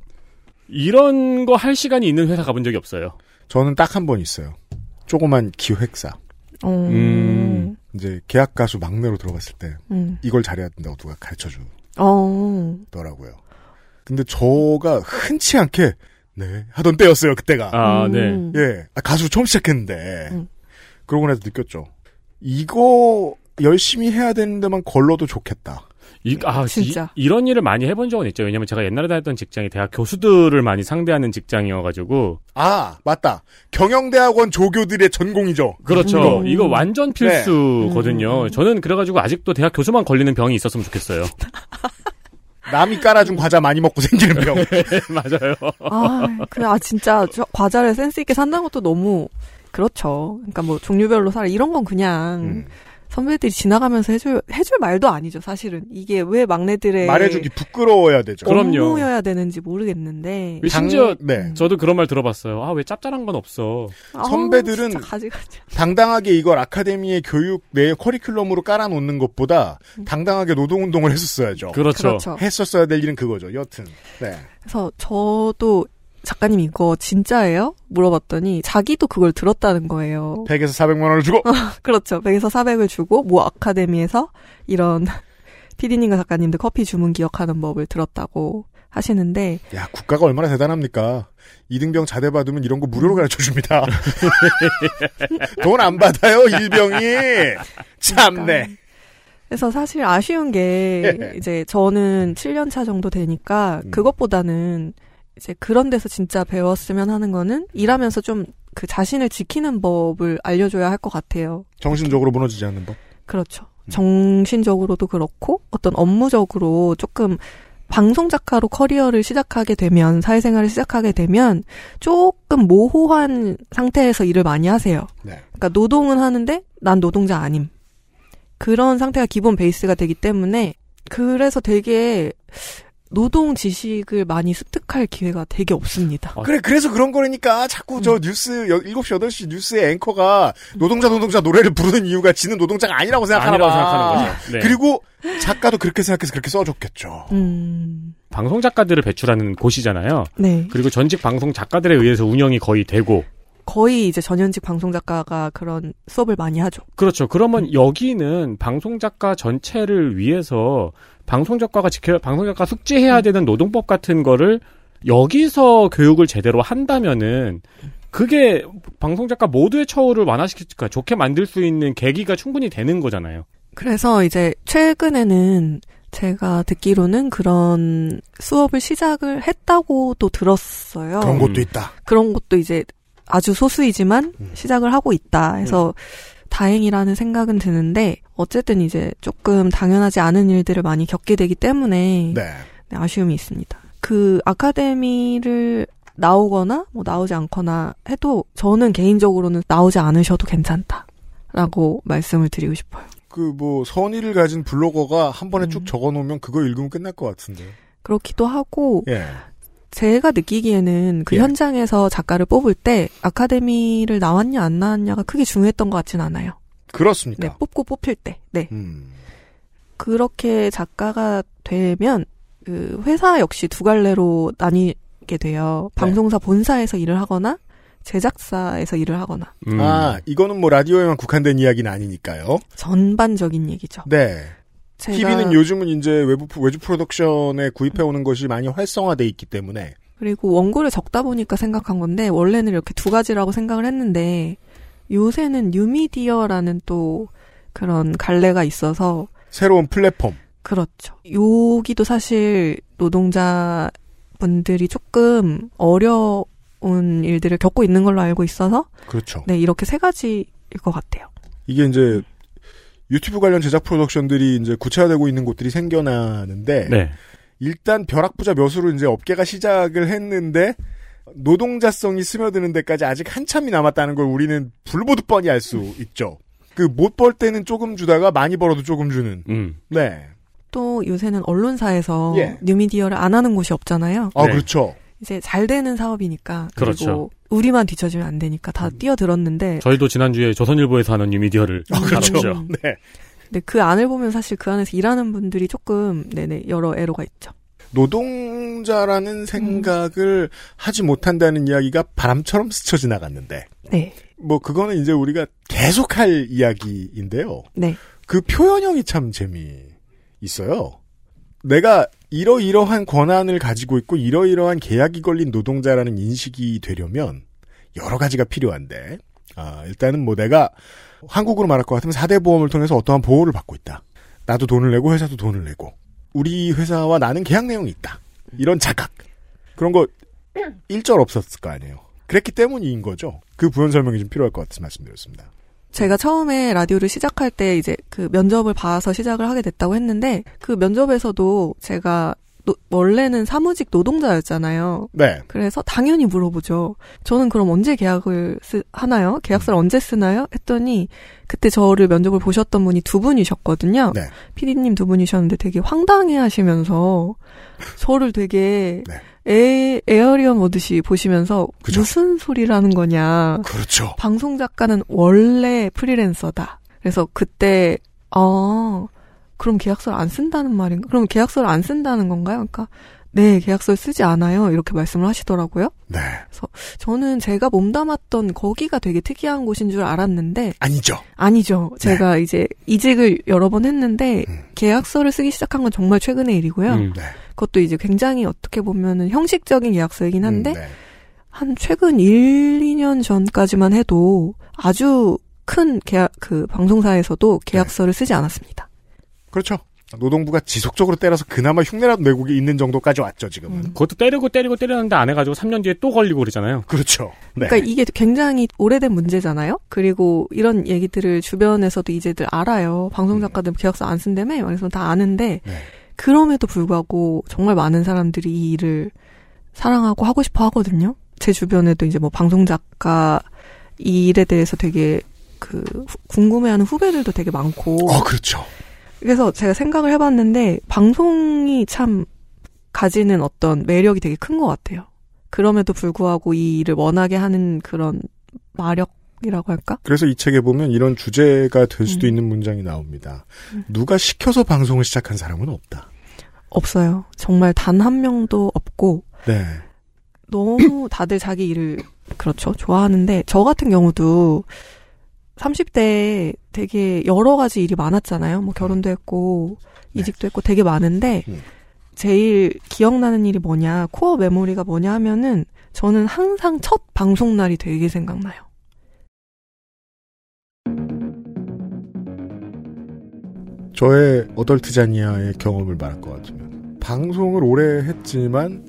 이런 거 할 시간이 있는 회사 가본 적이 없어요. 저는 딱 한 번 있어요. 조그만 기획사. 어, 음. 이제 계약 가수 막내로 들어갔을 때 음. 이걸 잘해야 된다고 누가 가르쳐 어. 주더라고요. 근데 저가 흔치 않게 네. 하던 때였어요, 그때가. 아, 네. 음. 예. 아, 가수 처음 시작했는데. 음. 그러고 나서 느꼈죠. 이거 열심히 해야 되는데만 걸러도 좋겠다. 이, 아, 진짜. 이, 런 일을 많이 해본 적은 있죠. 왜냐면 제가 옛날에 다녔던 직장이 대학 교수들을 많이 상대하는 직장이어가지고. 아, 맞다. 경영대학원 조교들의 전공이죠. 그렇죠. 음. 이거 완전 필수거든요. 음. 저는 그래가지고 아직도 대학 교수만 걸리는 병이 있었으면 좋겠어요. 남이 깔아준 과자 많이 먹고 생기는 병. 맞아요. 아, 그, 아, 진짜, 저 과자를 센스있게 산다는 것도 너무, 그렇죠. 그러니까 뭐, 종류별로 살아. 이런 건 그냥, 음. 선배들이 지나가면서 해줄, 해줄 말도 아니죠, 사실은. 이게 왜 막내들의. 말해주기 부끄러워야 되죠. 그럼요. 업무여야 되는지 모르겠는데. 심지어 네. 저도 그런 말 들어봤어요. 아, 왜 짭짤한 건 없어. 아우, 선배들은 진짜 가지 가지. 당당하게 이걸 아카데미의 교육 내 커리큘럼으로 깔아놓는 것보다 당당하게 노동운동을 했었어야죠. 그렇죠. 그렇죠. 했었어야 될 일은 그거죠. 여튼. 네. 그래서 저도 작가님 이거 진짜예요? 물어봤더니 자기도 그걸 들었다는 거예요. 100에서 400만 원을 주고 그렇죠. 100에서 400을 주고 모 아카데미에서 이런 피디님과 작가님들 커피 주문 기억하는 법을 들었다고 하시는데 야 국가가 얼마나 대단합니까? 이등병 자대 받으면 이런 거 무료로 가르쳐 줍니다. 돈 안 받아요 일병이. 참네. 그래서 사실 아쉬운 게 이제 저는 7년 차 정도 되니까 음. 그것보다는 이제 그런 데서 진짜 배웠으면 하는 거는 일하면서 좀 그 자신을 지키는 법을 알려줘야 할 것 같아요. 정신적으로 무너지지 않는 법. 그렇죠. 정신적으로도 그렇고 어떤 업무적으로 조금 방송 작가로 커리어를 시작하게 되면 사회생활을 시작하게 되면 조금 모호한 상태에서 일을 많이 하세요. 네. 그러니까 노동은 하는데 난 노동자 아님. 그런 상태가 기본 베이스가 되기 때문에 그래서 되게 노동 지식을 많이 습득할 기회가 되게 없습니다. 아, 그래 그래서 그런 거라니까 자꾸 저 뉴스 여- 7시 8시 뉴스의 앵커가 노동자 노동자 노래를 부르는 이유가 지는 노동자가 아니라고 생각하나 아니라고 봐. 생각하는 거죠. 네. 그리고 작가도 그렇게 생각해서 그렇게 써줬겠죠. 음, 방송 작가들을 배출하는 곳이잖아요. 네. 그리고 전직 방송 작가들에 의해서 운영이 거의 되고. 거의 이제 전현직 방송 작가가 그런 수업을 많이 하죠. 그렇죠. 그러면 여기는 방송 작가 전체를 위해서 방송 작가가 지켜 방송 작가 숙지해야 되는 노동법 같은 거를 여기서 교육을 제대로 한다면은 그게 방송 작가 모두의 처우를 완화시킬까 좋게 만들 수 있는 계기가 충분히 되는 거잖아요. 그래서 이제 최근에는 제가 듣기로는 그런 수업을 시작을 했다고도 들었어요. 그런 음. 것도 있다. 그런 것도 이제 아주 소수이지만 음. 시작을 하고 있다 해서 다행이라는 생각은 드는데 어쨌든 이제 조금 당연하지 않은 일들을 많이 겪게 되기 때문에 네. 네, 아쉬움이 있습니다. 그 아카데미를 나오거나 뭐 나오지 않거나 해도 저는 개인적으로는 나오지 않으셔도 괜찮다라고 말씀을 드리고 싶어요. 그 뭐 선의를 가진 블로거가 한 번에 음. 쭉 적어놓으면 그거 읽으면 끝날 것 같은데. 그렇기도 하고 예. 제가 느끼기에는 그 예. 현장에서 작가를 뽑을 때 아카데미를 나왔냐 안 나왔냐가 크게 중요했던 것 같진 않아요. 그렇습니까? 네, 뽑고 뽑힐 때. 네. 음. 그렇게 작가가 되면 그 회사 역시 두 갈래로 나뉘게 돼요. 네. 방송사 본사에서 일을 하거나 제작사에서 일을 하거나 음. 아 이거는 뭐 라디오에만 국한된 이야기는 아니니까요. 전반적인 얘기죠. 네. 제가 TV는 요즘은 이제 외부 외주 프로덕션에 구입해 오는 것이 많이 활성화돼 있기 때문에 그리고 원고를 적다 보니까 생각한 건데 원래는 이렇게 두 가지라고 생각을 했는데 요새는 뉴미디어라는 또 그런 갈래가 있어서 새로운 플랫폼. 그렇죠. 여기도 사실 노동자 분들이 조금 어려운 일들을 겪고 있는 걸로 알고 있어서 그렇죠. 네 이렇게 세 가지일 것 같아요. 이게 이제 유튜브 관련 제작 프로덕션들이 이제 구체화되고 있는 곳들이 생겨나는데 네. 일단 벼락부자 몇으로 이제 업계가 시작을 했는데 노동자성이 스며드는 데까지 아직 한참이 남았다는 걸 우리는 불보듯 뻔히 알 수 있죠. 그 못 벌 때는 조금 주다가 많이 벌어도 조금 주는. 음. 네. 또 요새는 언론사에서 예. 뉴미디어를 안 하는 곳이 없잖아요. 아 네. 그렇죠. 이제 잘 되는 사업이니까 그렇죠. 그리고 우리만 뒤처지면 안 되니까 다 뛰어들었는데 저희도 지난주에 조선일보에서 하는 뉴미디어를 아, 그렇죠. 다뤘죠. 네. 근데 그 안을 보면 사실 그 안에서 일하는 분들이 조금 네네 여러 애로가 있죠. 노동자라는 생각을 하지 못한다는 이야기가 바람처럼 스쳐 지나갔는데 네. 뭐 그거는 이제 우리가 계속할 이야기인데요. 네. 그 표현형이 참 재미 있어요. 내가 이러이러한 권한을 가지고 있고 이러이러한 계약이 걸린 노동자라는 인식이 되려면 여러 가지가 필요한데 아, 일단은 뭐 내가 한국으로 말할 것 같으면 4대 보험을 통해서 어떠한 보호를 받고 있다. 나도 돈을 내고 회사도 돈을 내고 우리 회사와 나는 계약 내용이 있다. 이런 자각 그런 거 일절 없었을 거 아니에요. 그랬기 때문인 거죠. 그 부연 설명이 좀 필요할 것 같아서 말씀드렸습니다. 제가 처음에 라디오를 시작할 때 이제 그 면접을 봐서 시작을 하게 됐다고 했는데 그 면접에서도 제가 노, 원래는 사무직 노동자였잖아요. 네. 그래서 당연히 물어보죠. 저는 그럼 언제 계약을 쓰, 하나요? 계약서를 언제 쓰나요? 했더니 그때 저를 면접을 보셨던 분이 두 분이셨거든요. 네. 피디님 두 분이셨는데 되게 황당해 하시면서 저를 되게 네. 에, 에어리언 오듯이 보시면서 그죠. 무슨 소리라는 거냐. 그렇죠. 방송 작가는 원래 프리랜서다. 그래서 그때 아 그럼 계약서를 안 쓴다는 말인가? 그럼 계약서를 안 쓴다는 건가요? 그러니까 네 계약서를 쓰지 않아요. 이렇게 말씀을 하시더라고요. 네. 그래서 저는 제가 몸담았던 거기가 되게 특이한 곳인 줄 알았는데 아니죠. 아니죠. 제가 이제 이직을 여러 번 했는데 음. 계약서를 쓰기 시작한 건 정말 최근의 일이고요. 음. 네. 그것도 이제 굉장히 어떻게 보면은 형식적인 계약서이긴 한데 음, 네. 한 최근 1, 2년 전까지만 해도 아주 큰 계약 그 방송사에서도 계약서를 쓰지 않았습니다. 그렇죠. 노동부가 지속적으로 때려서 그나마 흉내라도 내고 있는 정도까지 왔죠, 지금은. 그것도 때리고 때리고 때렸는데 안 해가지고 3년 뒤에 또 걸리고 그러잖아요. 그렇죠. 네. 그러니까 이게 굉장히 오래된 문제잖아요. 그리고 이런 얘기들을 주변에서도 이제들 알아요. 방송 작가들 계약서 안 쓴다며? 그래서 다 아는데 네. 그럼에도 불구하고 정말 많은 사람들이 이 일을 사랑하고 하고 싶어 하거든요. 제 주변에도 이제 뭐 방송 작가 이 일에 대해서 되게 그 후- 궁금해하는 후배들도 되게 많고. 어, 그렇죠. 그래서 제가 생각을 해봤는데 방송이 참 가지는 어떤 매력이 되게 큰 것 같아요. 그럼에도 불구하고 이 일을 원하게 하는 그런 마력이라고 할까? 그래서 이 책에 보면 이런 주제가 될 수도 음. 있는 문장이 나옵니다. 누가 시켜서 방송을 시작한 사람은 없다. 없어요. 정말 단 한 명도 없고 네. 너무 다들 자기 일을 그렇죠 좋아하는데 저 같은 경우도 30대에 되게 여러 가지 일이 많았잖아요. 뭐 결혼도 했고 이직도 했고 되게 많은데 음. 제일 기억나는 일이 뭐냐 코어 메모리가 뭐냐 하면은 저는 항상 첫 방송 날이 되게 생각나요. 저의 어덜트자니아의 경험을 말할 것 같으면 방송을 오래 했지만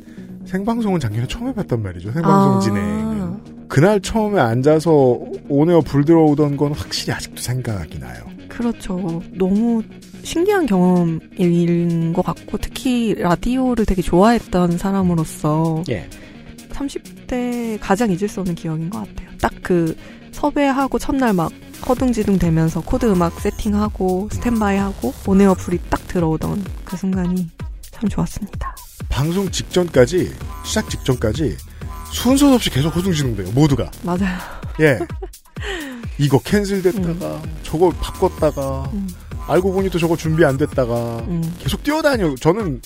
생방송은 작년에 처음 해봤단 말이죠. 생방송 아. 진행. 그날 처음에 앉아서 on air 불 들어오던 건 확실히 아직도 생각이 나요. 그렇죠. 너무 신기한 경험인 것 같고 특히 라디오를 되게 좋아했던 사람으로서 예. 30대 가장 잊을 수 없는 기억인 것 같아요. 딱 그 섭외하고 첫날 막 허둥지둥 되면서 코드 음악 세팅하고 스탠바이하고 on air 불이 딱 들어오던 그 순간이 참 좋았습니다. 방송 직전까지 시작 직전까지 순서 없이 계속 호둥지둥돼요. 모두가. 맞아요. 예. 이거 캔슬됐다가 저거 바꿨다가 음. 알고 보니 또 저거 준비 안 됐다가 음. 계속 뛰어다녀. 저는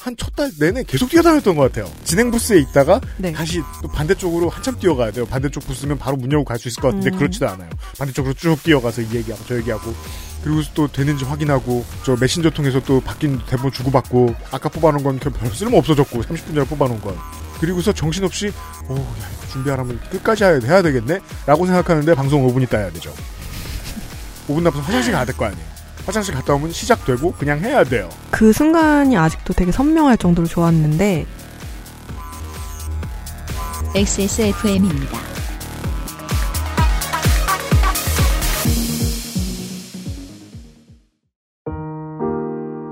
한 첫 달 내내 계속 뛰어다녔던 것 같아요. 진행 부스에 있다가 네. 다시 또 반대쪽으로 한참 뛰어가야 돼요. 반대쪽 부스면 바로 문 열고 갈 수 있을 것 같은데 음. 그렇지도 않아요. 반대쪽으로 쭉 뛰어가서 이 얘기하고 저 얘기하고 그리고 또 되는지 확인하고 저 메신저 통해서 또 바뀐 대본 주고받고 아까 뽑아놓은 건 별 쓸모 없어졌고 30분 전에 뽑아놓은 건 그리고서 정신없이 오, 야, 이거 준비하려면 끝까지 해야, 해야 되겠네? 라고 생각하는데 방송 5분 있다 해야 되죠. 5분 남아서 화장실 가야 될 거 아니에요. 화장실 갔다 오면 시작되고 그냥 해야 돼요. 그 순간이 아직도 되게 선명할 정도로 좋았는데 XSFM입니다.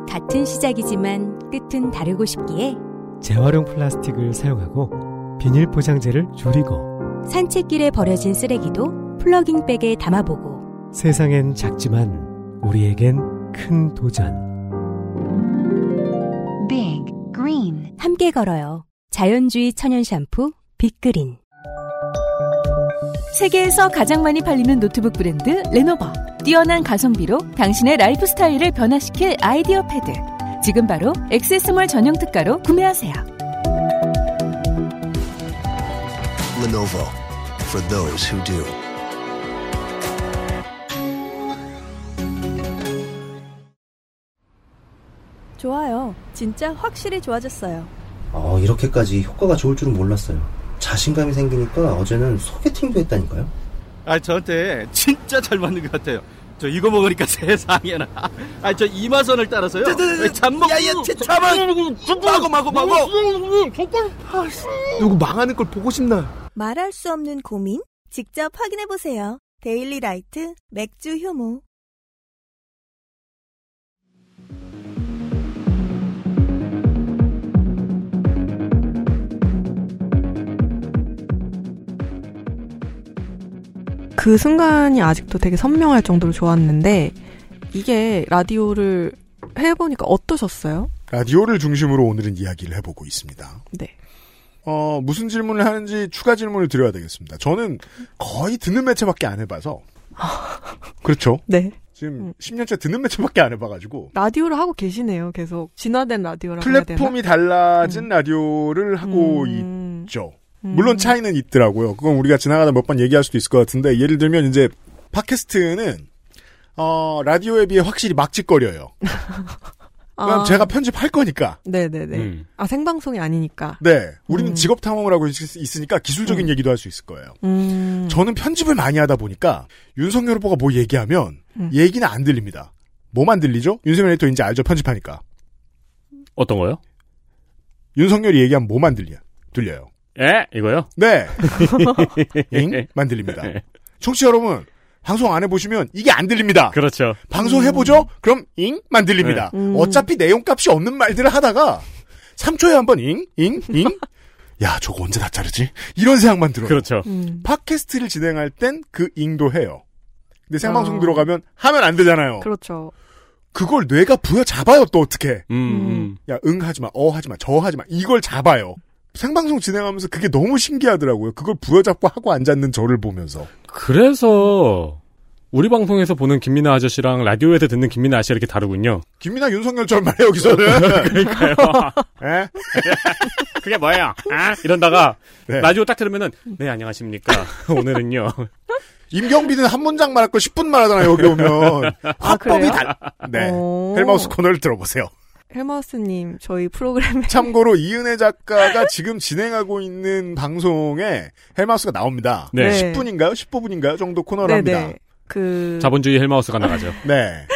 같은 시작이지만 끝은 다르고 싶기에 재활용 플라스틱을 사용하고 비닐 포장재를 줄이고 산책길에 버려진 쓰레기도 plogging bag에 담아보고 세상엔 작지만 우리에겐 큰 도전. Big Green 함께 걸어요. 자연주의 천연 샴푸 빅그린 세계에서 가장 많이 팔리는 노트북 브랜드 레노버. 뛰어난 가성비로 당신의 라이프 스타일을 변화시킬 IdeaPad. 지금 바로 액세스몰 전용 특가로 구매하세요. Lenovo for those who do. 좋아요. 진짜 확실히 좋아졌어요. 어, 이렇게까지 효과가 좋을 줄은 몰랐어요. 자신감이 생기니까 어제는 소개팅도 했다니까요. 아, 저한테 진짜 잘 맞는 것 같아요. 저 이거 먹으니까 세상에나. 아, 저 이마선을 따라서요. 잠먹. 야야, 잠만. 마고 마고 마고. 누구 망하는 걸 보고 싶나? 말할 수 없는 고민? 직접 확인해 보세요. 데일리 라이트 맥주 효모. 그 순간이 아직도 되게 선명할 정도로 좋았는데 이게 라디오를 해보니까 어떠셨어요? 라디오를 중심으로 오늘은 이야기를 해보고 있습니다. 네. 어, 무슨 질문을 하는지 추가 질문을 드려야 되겠습니다. 저는 거의 듣는 매체밖에 안 해봐서. 그렇죠? 네. 지금 10년째 듣는 매체밖에 안 해봐가지고. 라디오를 하고 계시네요. 계속 진화된 라디오라고 플랫폼이 달라진 음. 라디오를 하고 있죠. 물론 차이는 있더라고요. 그건 우리가 지나가다 몇 번 얘기할 수도 있을 것 같은데 예를 들면 이제 팟캐스트는 어, 라디오에 비해 확실히 막짓거려요. 그럼 아. 제가 편집할 거니까. 네네네. 음. 아 생방송이 아니니까. 네. 우리는 음. 직업 탐험을 하고 있, 있으니까 기술적인 얘기도 할 수 있을 거예요. 음. 저는 편집을 많이 하다 보니까 윤석열 후보가 뭐 얘기하면 음. 얘기는 안 들립니다. 뭐만 들리죠? 윤석열 에디터 이제 알죠? 편집하니까. 어떤 거요? 윤석열이 얘기하면 뭐만 들려? 들려요. 에? 이거요? 네. 잉만 들립니다. 청취자 여러분, 방송 안 해보시면 이게 안 들립니다. 그렇죠. 방송 해보죠? 그럼 잉만 들립니다. 네. 음. 어차피 내용값이 없는 말들을 하다가 3초에 한 번 잉, 잉, 잉. 야, 저거 언제 다 자르지? 이런 생각만 들어요. 그렇죠. 음. 팟캐스트를 진행할 땐 그 잉도 해요. 근데 생방송 아. 들어가면 하면 안 되잖아요. 그렇죠. 그걸 뇌가 부여 잡아요, 또 어떻게. 음, 야, 응 하지 마, 어 하지 마, 저 하지 마. 이걸 잡아요. 생방송 진행하면서 그게 너무 신기하더라고요. 그걸 부여잡고 하고 앉았는 저를 보면서. 그래서 우리 방송에서 보는 김민아 아저씨랑 라디오에서 듣는 김민아 아저씨 이렇게 다르군요. 김민아 윤석열처럼 말해 여기서는. 그러니까요. 에? 그게 뭐예요? 아? 이런다가 네. 라디오 딱 들으면은 네 안녕하십니까. 오늘은요. 임경비는 한 문장 말할 거 10분 말하잖아요, 여기 오면. 화법이? 달, 네. 오. 헬마우스 코너를 들어보세요. 헬마우스님 저희 프로그램에 참고로 이은혜 작가가 지금 진행하고 있는 방송에 헬마우스가 나옵니다. 네. 10분인가요? 15분인가요? 정도 코너를 합니다. 네네. 그 자본주의 헬마우스가 나가죠. 네.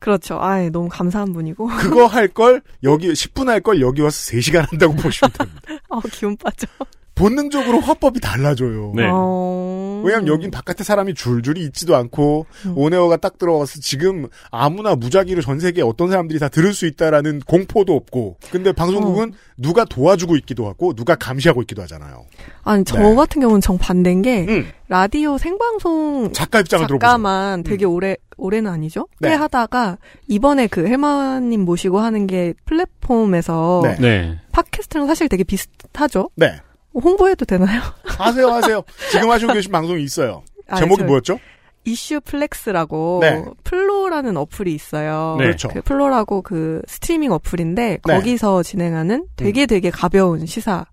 그렇죠. 아 너무 감사한 분이고. 그거 할 걸 여기 10분 할 걸 여기 와서 3시간 한다고 보시면 됩니다. 아 기운 빠져. 본능적으로 화법이 달라져요. 네. 어... 왜냐면 여긴 바깥에 사람이 줄줄이 있지도 않고 오네어가 딱 들어가서 지금 아무나 무작위로 전 세계에 어떤 사람들이 다 들을 수 있다라는 공포도 없고 근데 방송국은 누가 도와주고 있기도 하고 누가 감시하고 있기도 하잖아요. 아니 저 네. 같은 경우는 정 반대인 게 음. 라디오 생방송 작가 입장을 들어보세요. 작가만 되게 오래 올해는 아니죠? 네. 꽤 하다가 이번에 그 헬마님 모시고 하는 게 플랫폼에서 네. 네. 팟캐스트랑 사실 되게 비슷하죠? 네. 홍보해도 되나요? 하세요, 하세요. 지금 하시고 계신 방송이 있어요. 아, 제목이 저- 뭐였죠? 이슈 플렉스라고 네. 플로라는 어플이 있어요. 네. 그렇죠. 그 플로라고 그 스트리밍 어플인데 네. 거기서 진행하는 되게 되게 가벼운 시사.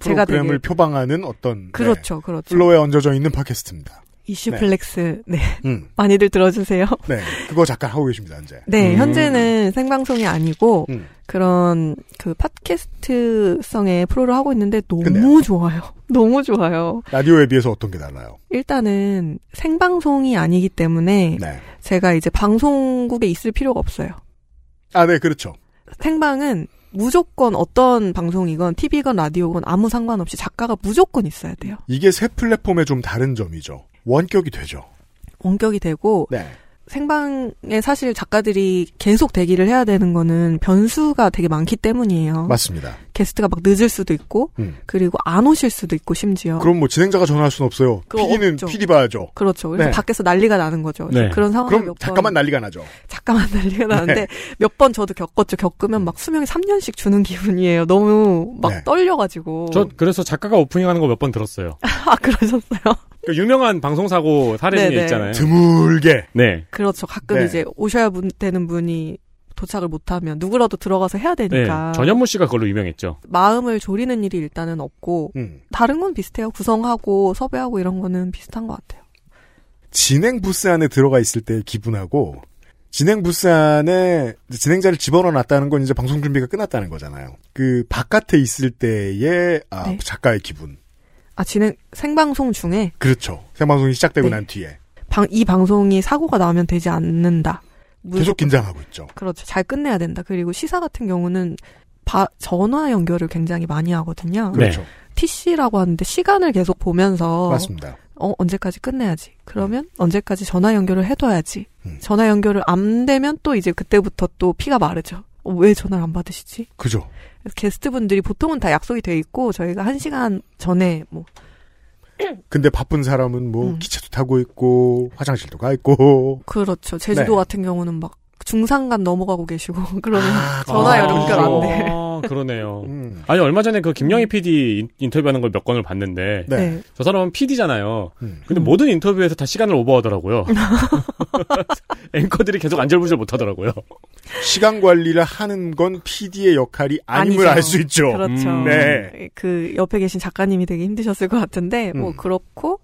제가 프로그램을 되게 표방하는 어떤 그렇죠, 네, 그렇죠. 플로에 얹어져 있는 팟캐스트입니다. 이슈 네. 플렉스. 네. 음. 많이들 들어주세요. 네, 그거 잠깐 하고 계십니다, 이제. 네, 음. 현재는 생방송이 아니고 음. 그런 그 팟캐스트성의 프로를 하고 있는데 너무 근데요? 좋아요. 너무 좋아요. 라디오에 비해서 어떤 게 달라요? 일단은 생방송이 아니기 때문에 네. 제가 이제 방송국에 있을 필요가 없어요. 아, 네, 그렇죠. 생방은 무조건 어떤 방송이건 TV건 라디오건 아무 상관없이 작가가 무조건 있어야 돼요. 이게 새 플랫폼의 좀 다른 점이죠. 원격이 되죠. 원격이 되고 네. 생방에 사실 작가들이 계속 대기를 해야 되는 거는 변수가 되게 많기 때문이에요. 맞습니다. 게스트가 막 늦을 수도 있고 음. 그리고 안 오실 수도 있고 심지어 그럼 뭐 진행자가 전화할 수는 없어요. 그거 PD는 없죠. PD 봐야죠. 그렇죠. 그래서 네. 밖에서 난리가 나는 거죠. 네. 그런 상황이 그럼 몇 번, 잠깐만 난리가 나죠. 잠깐만 난리가 나는데 네. 몇번 저도 겪었죠. 겪으면 막 수명이 3년씩 주는 기분이에요. 너무 막 네. 떨려가지고. 저 그래서 작가가 오프닝하는 거 몇 번 들었어요. 아 그러셨어요? 그 유명한 방송 사고 사례 중에 네네. 있잖아요. 드물게. 네. 그렇죠. 가끔 네. 이제 오셔야 분- 되는 분이 도착을 못하면 누구라도 들어가서 해야 네. 되니까 전현무 씨가 그걸로 유명했죠. 마음을 졸이는 일이 일단은 없고 음. 다른 건 비슷해요. 구성하고 섭외하고 이런 거는 비슷한 것 같아요. 진행 부스 안에 들어가 있을 때의 기분하고 진행 부스 안에 진행자를 집어넣어 놨다는 건 이제 방송 준비가 끝났다는 거잖아요. 그 바깥에 있을 때의 아, 네. 작가의 기분. 아 진행 생방송 중에 그렇죠. 생방송이 시작되고 네. 난 뒤에 방, 이 방송이 사고가 나면 되지 않는다. 계속 긴장하고 있죠. 그렇죠. 잘 끝내야 된다. 그리고 시사 같은 경우는 바- 전화 연결을 굉장히 많이 하거든요. 그렇죠. TC라고 하는데 시간을 계속 보면서 맞습니다. 어, 언제까지 끝내야지. 그러면 언제까지 전화 연결을 해둬야지. 전화 연결을 안 되면 또 이제 그때부터 또 피가 마르죠. 어, 왜 전화를 안 받으시지? 그죠. 게스트분들이 보통은 다 약속이 돼 있고 저희가 한 시간 전에 뭐 근데 바쁜 사람은 음. 뭐 기차도 타고 있고 화장실도 가 있고 그렇죠. 제주도 네. 같은 경우는 막 중산간 넘어가고 계시고 그러면 아, 전화 아, 연결 안 돼. 아, 그러네요. 음. 아니 얼마 전에 그 김영희 PD 인- 인터뷰하는 걸 몇 건을 봤는데 네. 음. 저 사람은 PD잖아요. 근데 모든 인터뷰에서 다 시간을 오버하더라고요. 앵커들이 계속 안절부절 못하더라고요. 시간 관리를 하는 건 PD의 역할이 아님을. 알 수 있죠. 그렇죠. 음, 네. 그 옆에 계신 작가님이 되게 힘드셨을 것 같은데 뭐 음. 그렇고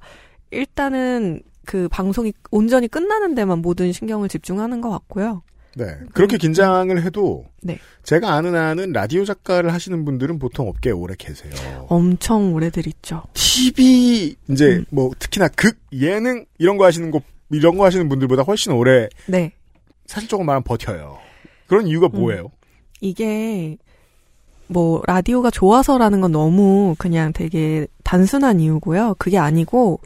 일단은 그 방송이 온전히 끝나는 데만 모든 신경을 집중하는 것 같고요. 네. 그렇게 긴장을 해도 네. 제가 아는 한은 라디오 작가를 하시는 분들은 보통 업계에 오래 계세요. 엄청 오래들 있죠. TV 이제 음. 뭐 특히나 극 예능 이런 거 하시는 거 이런 거 하시는 분들보다 훨씬 오래 네. 사실 조금 말하면 버텨요. 그런 이유가 음. 뭐예요? 이게 뭐 라디오가 좋아서라는 건 너무 그냥 되게 단순한 이유고요. 그게 아니고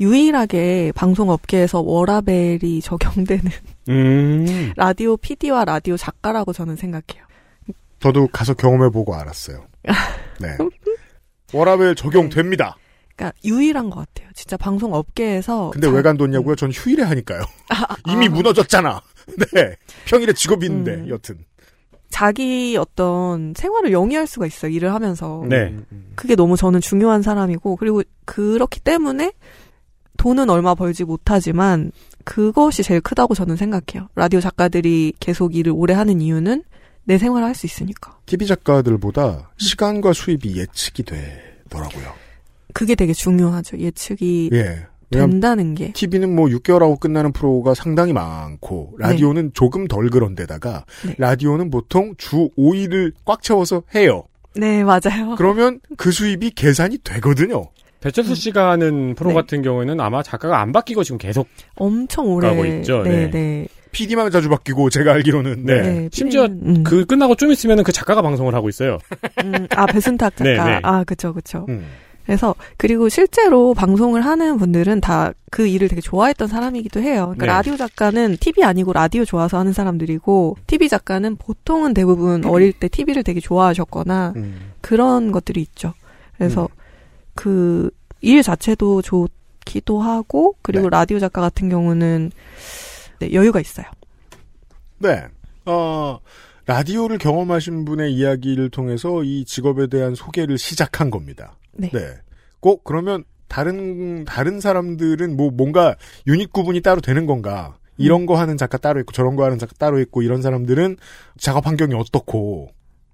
유일하게 방송 업계에서 워라벨이 적용되는 음. 라디오 PD와 라디오 작가라고 저는 생각해요. 저도 가서 경험해보고 알았어요. 네. 워라벨 적용됩니다. 그러니까 유일한 것 같아요. 진짜 방송 업계에서 근데 왜 간뒀냐고요? 전 휴일에 하니까요. 이미 무너졌잖아. 네. 평일에 직업이 있는데, 음. 여튼. 자기 어떤 생활을 영위할 수가 있어요. 일을 하면서. 네. 그게 너무 저는 중요한 사람이고 그리고 그렇기 때문에 돈은 얼마 벌지 못하지만 그것이 제일 크다고 저는 생각해요. 라디오 작가들이 계속 일을 오래 하는 이유는 내 생활을 할 수 있으니까. TV 작가들보다 시간과 수입이 예측이 되더라고요. 그게 되게 중요하죠. 예측이 예. 된다는 게. TV는 뭐 6개월 하고 끝나는 프로가 상당히 많고 라디오는 조금 덜 그런데다가 네. 라디오는 보통 주 5일을 꽉 채워서 해요. 네, 맞아요. 그러면 그 수입이 계산이 되거든요. 배철수 씨가 하는 프로 네. 같은 경우에는 아마 작가가 안 바뀌고 지금 계속 엄청 오래 가고 있죠. 네, 네. 네. PD만 자주 바뀌고 제가 알기로는 네. 네, 심지어 음. 그 끝나고 좀 있으면은 그 작가가 방송을 하고 있어요. 음, 아, 배순탁 작가. 네, 네. 아, 그쵸, 그쵸. 음. 그래서, 그리고 실제로 방송을 하는 분들은 다 그 일을 되게 좋아했던 사람이기도 해요. 그러니까 네. 라디오 작가는 TV 아니고 라디오 좋아서 하는 사람들이고, TV 작가는 보통은 대부분 어릴 때 TV를 되게 좋아하셨거나, 음. 그런 것들이 있죠. 그래서 그 일 자체도 좋기도 하고, 그리고 라디오 작가 같은 경우는 네, 여유가 있어요. 네. 어, 라디오를 경험하신 분의 이야기를 통해서 이 직업에 대한 소개를 시작한 겁니다. 네. 꼭 그러면 다른 다른 사람들은 뭐 뭔가 유닛 구분이 따로 되는 건가? 이런 음. 거 하는 작가 따로 있고 저런 거 하는 작가 따로 있고 이런 사람들은 작업 환경이 어떻고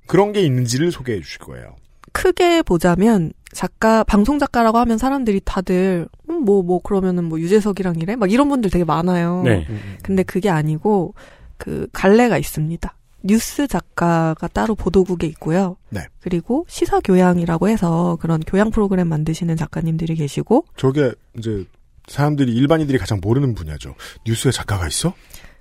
그런 게 있는지를 소개해 주실 거예요. 크게 보자면 작가 방송 작가라고 하면 사람들이 다들 뭐뭐 그러면은 뭐 유재석이랑 이래 막 이런 분들 되게 많아요. 네. 근데 그게 아니고 그 갈래가 있습니다. 뉴스 작가가 따로 보도국에 있고요. 네. 그리고 시사 교양이라고 해서 그런 교양 프로그램 만드시는 작가님들이 계시고 저게 이제 사람들이 일반인들이 가장 모르는 분야죠. 뉴스에 작가가 있어?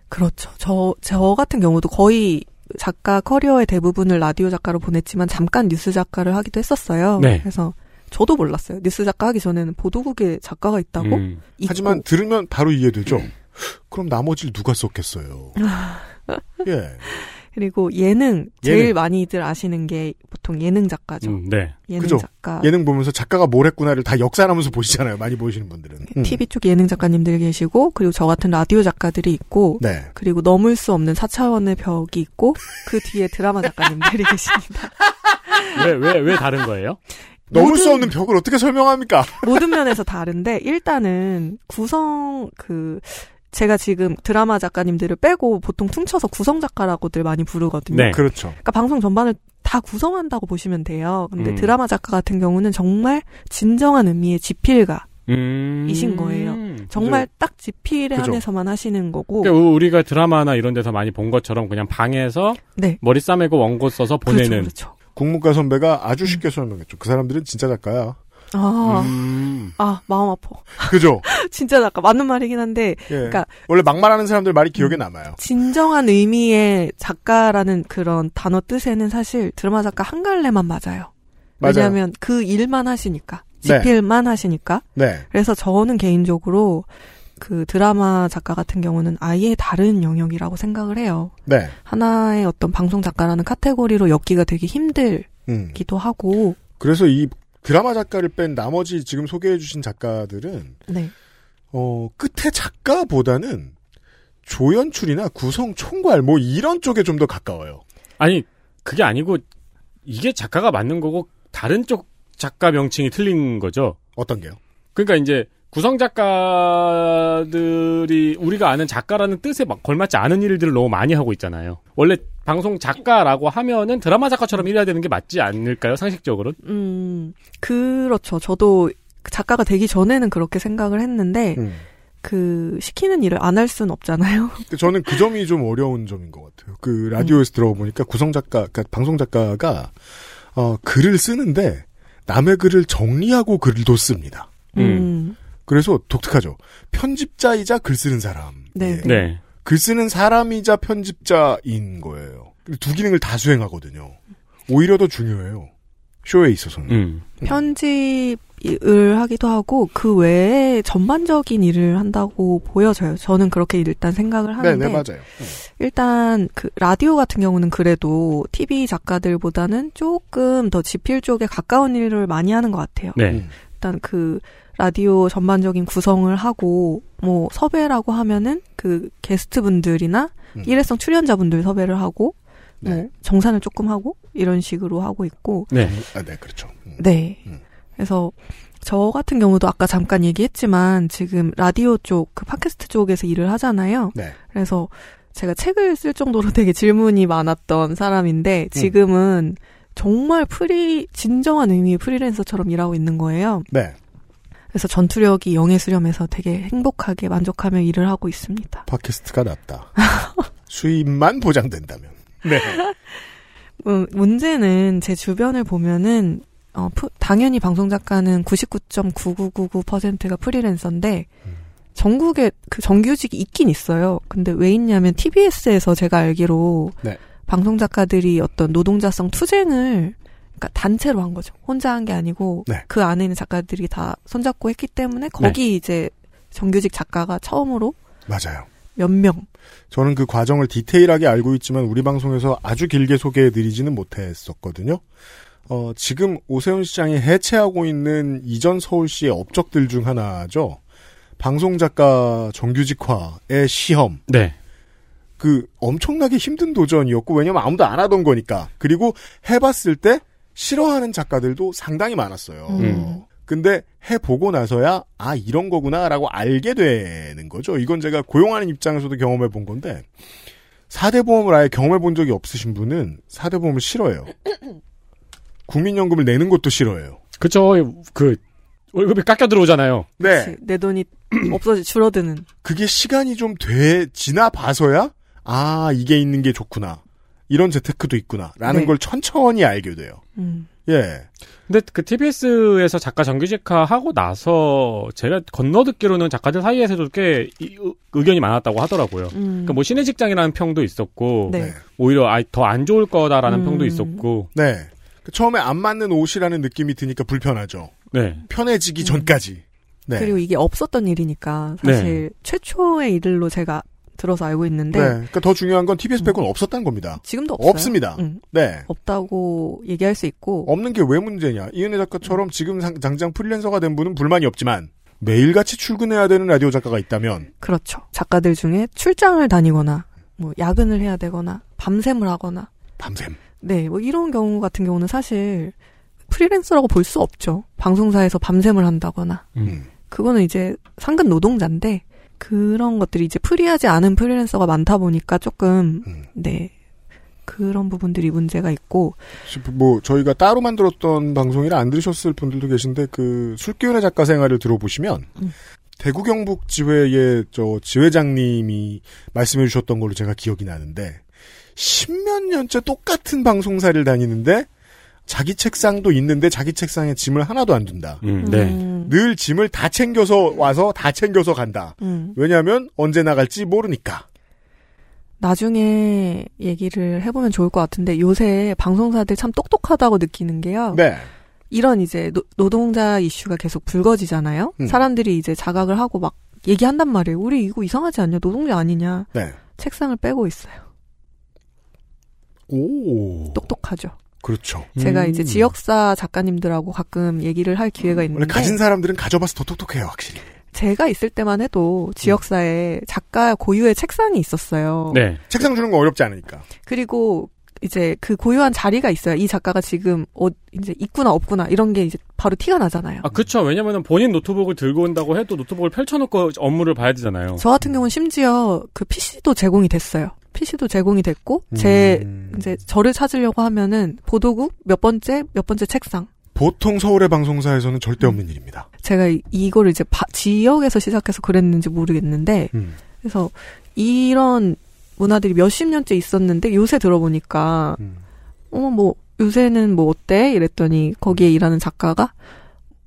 그렇죠. 저, 저 같은 경우도 거의 작가 커리어의 대부분을 라디오 작가로 보냈지만 잠깐 뉴스 작가를 하기도 했었어요. 네. 그래서 저도 몰랐어요. 뉴스 작가 하기 전에는 보도국에 작가가 있다고? 음. 하지만 들으면 바로 이해되죠. 그럼 나머지를 누가 썼겠어요. 예. 그리고 예능 제일 예능. 많이들 아시는 게 보통 예능 작가죠. 네. 예능 그죠? 작가. 예능 보면서 작가가 뭘 했구나를 다 역사하면서 보시잖아요. 많이 보시는 분들은. 음. TV 쪽 예능 작가님들 계시고 그리고 저 같은 라디오 작가들이 있고 네. 그리고 넘을 수 없는 4차원의 벽이 있고 그 뒤에 드라마 작가님들이 계십니다. 왜 왜 왜 다른 거예요? 넘을 수 없는 벽을 어떻게 설명합니까? 모든 면에서 다른데 일단은 구성 그 제가 지금 드라마 작가님들을 빼고 보통 퉁쳐서 구성 작가라고들 많이 부르거든요. 네. 그렇죠. 그러니까 방송 전반을 다 구성한다고 보시면 돼요. 근데 음. 드라마 작가 같은 경우는 정말 진정한 의미의 지필가. 이신 거예요. 정말 딱 지필에 음. 그죠. 한해서만 하시는 거고. 그러니까 우리가 드라마나 이런 데서 많이 본 것처럼 그냥 방에서 네. 머리 싸매고 원고 써서 보내는 국문과 선배가 아주 쉽게 설명했죠. 그 사람들은 진짜 작가야. 아, 음. 아 마음 아파. 그죠? 진짜 작가 맞는 말이긴 한데, 예. 그러니까 원래 막말하는 사람들 말이 기억에 남아요. 진정한 의미의 작가라는 그런 단어 뜻에는 사실 드라마 작가 한 갈래만 맞아요. 맞아요. 왜냐하면 그 일만 하시니까, 네. 지필만 하시니까. 네. 그래서 저는 개인적으로 그 드라마 작가 같은 경우는 아예 다른 영역이라고 생각을 해요. 네. 하나의 어떤 방송 작가라는 카테고리로 엮기가 되게 힘들기도 음. 하고, 그래서 이 드라마 작가를 뺀 나머지 지금 소개해주신 작가들은 네. 어 끝에 작가보다는 조연출이나 구성 총괄 뭐 이런 쪽에 좀 더 가까워요. 아니 그게 아니고 이게 작가가 맞는 거고 다른 쪽 작가 명칭이 틀린 거죠. 어떤 게요? 그러니까 이제 구성 작가들이 우리가 아는 작가라는 뜻에 막 걸맞지 않은 일들을 너무 많이 하고 있잖아요. 원래 방송 작가라고 하면은 드라마 작가처럼 일해야 되는 게 맞지 않을까요? 상식적으로? 음, 그렇죠. 저도 작가가 되기 전에는 그렇게 생각을 했는데, 음. 그, 시키는 일을 안 할 수는 없잖아요. 저는 그 점이 좀 어려운 점인 것 같아요. 그 라디오에서 들어보니까 구성 작가, 그러니까 방송 작가가 어, 글을 쓰는데 남의 글을 정리하고 글도 씁니다. 음. 그래서 독특하죠. 편집자이자 글 쓰는 사람. 네. 네. 글 쓰는 사람이자 편집자인 거예요. 두 기능을 다 수행하거든요. 오히려 더 중요해요. 쇼에 있어서는. 음. 편집을 하기도 하고, 그 외에 전반적인 일을 한다고 보여져요. 저는 그렇게 일단 생각을 하는데. 네, 네, 맞아요. 일단 그 라디오 같은 경우는 그래도 TV 작가들보다는 조금 더 지필 쪽에 가까운 일을 많이 하는 것 같아요. 네. 일단 그 라디오 전반적인 구성을 하고 뭐 섭외라고 하면은 그 게스트분들이나 음. 일회성 출연자분들 섭외를 하고 네. 뭐 정산을 조금 하고 이런 식으로 하고 있고 네. 아, 네, 그렇죠. 음. 네. 그래서 저 같은 경우도 아까 잠깐 얘기했지만 지금 라디오 쪽, 그 팟캐스트 쪽에서 일을 하잖아요. 네. 그래서 제가 책을 쓸 정도로 되게 질문이 많았던 사람인데 지금은 정말 프리, 진정한 의미의 프리랜서처럼 일하고 있는 거예요. 네. 그래서 전투력이 영에 수렴해서 되게 행복하게 만족하며 일을 하고 있습니다. 팟캐스트가 낫다. 수입만 보장된다면. 네. 음, 문제는 제 주변을 보면은 어, 프- 당연히 방송 작가는 99.9999%가 프리랜서인데 전국에 그 정규직이 있긴 있어요. 근데 왜 있냐면 TBS에서 제가 알기로 네. 방송 작가들이 어떤 노동자성 투쟁을 그러니까 단체로 한 거죠. 혼자 한 게 아니고 네. 그 안에 있는 작가들이 다 손잡고 했기 때문에 거기 이제 정규직 작가가 처음으로 맞아요. 몇 명. 저는 그 과정을 디테일하게 알고 있지만 우리 방송에서 아주 길게 소개해 드리지는 못했었거든요. 어, 지금 오세훈 시장이 해체하고 있는 이전 서울시의 업적들 중 하나죠. 방송 작가 정규직화의 시험. 네. 그 엄청나게 힘든 도전이었고 왜냐면 아무도 안 하던 거니까. 그리고 해봤을 때 싫어하는 작가들도 상당히 많았어요. 음. 근데 해보고 나서야 아 이런 거구나라고 알게 되는 거죠. 이건 제가 고용하는 입장에서도 경험해 본 건데 4대 보험을 아예 경험해 본 적이 없으신 분은 4대 보험을 싫어해요. 국민연금을 내는 것도 싫어해요. 그쵸. 그 월급이 깎여 들어오잖아요. 네. 그치. 내 돈이 없어지 줄어드는. 그게 시간이 좀 돼 지나 봐서야 아 이게 있는 게 좋구나. 이런 재테크도 있구나라는 네. 걸 천천히 알게 돼요. 음. 예. 근데 그 TBS에서 작가 정규직화 하고 나서 제가 건너듣기로는 작가들 사이에서도 꽤 이- 의- 의견이 많았다고 하더라고요. 음. 그러니까 뭐 신의 직장이라는 평도 있었고 네. 오히려 더안 좋을 거다라는 음. 평도 있었고 네. 그 처음에 안 맞는 옷이라는 느낌이 드니까 불편하죠. 네. 편해지기 전까지. 네. 그리고 이게 없었던 일이니까 사실 최초의 일로 제가 들어서 알고 있는데 네. 그러니까 더 중요한 건 TBS 빼고는 없었다는 겁니다. 지금도 없어요. 없습니다. 음. 네. 없다고 얘기할 수 있고 없는 게 왜 문제냐. 이은혜 작가처럼 지금 상- 당장 프리랜서가 된 분은 불만이 없지만 매일같이 출근해야 되는 라디오 작가가 있다면 그렇죠. 작가들 중에 출장을 다니거나 뭐 야근을 해야 되거나 밤샘을 하거나 밤샘. 네, 뭐 이런 경우 같은 경우는 사실 프리랜서라고 볼 수 없죠. 방송사에서 밤샘을 한다거나 음. 그거는 이제 상근 노동자인데 그런 것들이 이제 프리하지 않은 프리랜서가 많다 보니까 조금 음. 네 그런 부분들이 문제가 있고 뭐 저희가 따로 만들었던 방송이라 안 들으셨을 분들도 계신데 그 술기운의 작가 생활을 들어보시면 음. 대구 경북 지회의 저 지회장님이 말씀해 주셨던 걸로 제가 기억이 나는데 십몇 년째 똑같은 방송사를 다니는데 자기 책상도 있는데 자기 책상에 짐을 하나도 안 둔다. 음, 네. 음. 늘 짐을 다 챙겨서 와서 다 챙겨서 간다. 음. 왜냐하면 언제 나갈지 모르니까. 나중에 얘기를 해보면 좋을 것 같은데 요새 방송사들 참 똑똑하다고 느끼는 게요. 네. 이런 이제 노, 동자 이슈가 계속 불거지잖아요. 음. 사람들이 이제 자각을 하고 막 얘기한단 말이에요. 우리 이거 이상하지 않냐? 노동자 아니냐? 네. 책상을 빼고 있어요. 오. 똑똑하죠. 그렇죠. 제가 이제 지역사 작가님들하고 가끔 얘기를 할 기회가 있는데 원래 가진 사람들은 가져봐서 더 똑똑해요, 확실히. 제가 있을 때만 해도 지역사에 작가 고유의 책상이 있었어요. 네. 책상 주는 거 어렵지 않으니까. 그리고 이제 그 고유한 자리가 있어요. 이 작가가 지금 옷 이제 있구나 없구나 이런 게 이제 바로 티가 나잖아요. 아, 그쵸. 왜냐면은 본인 노트북을 들고 온다고 해도 노트북을 펼쳐놓고 업무를 봐야 되잖아요. 저 같은 경우는 심지어 그 PC도 제공이 됐어요. PC도 제공이 됐고 제 음. 이제 저를 찾으려고 하면은 보도국 몇 번째 몇 번째 책상. 보통 서울의 방송사에서는 절대 없는 일입니다. 제가 이- 이거를 이제 바- 지역에서 시작해서 그랬는지 모르겠는데 음. 그래서 이런 문화들이 몇십 년째 있었는데 요새 들어보니까 음. 어머 뭐 요새는 뭐 어때 이랬더니 거기에 일하는 작가가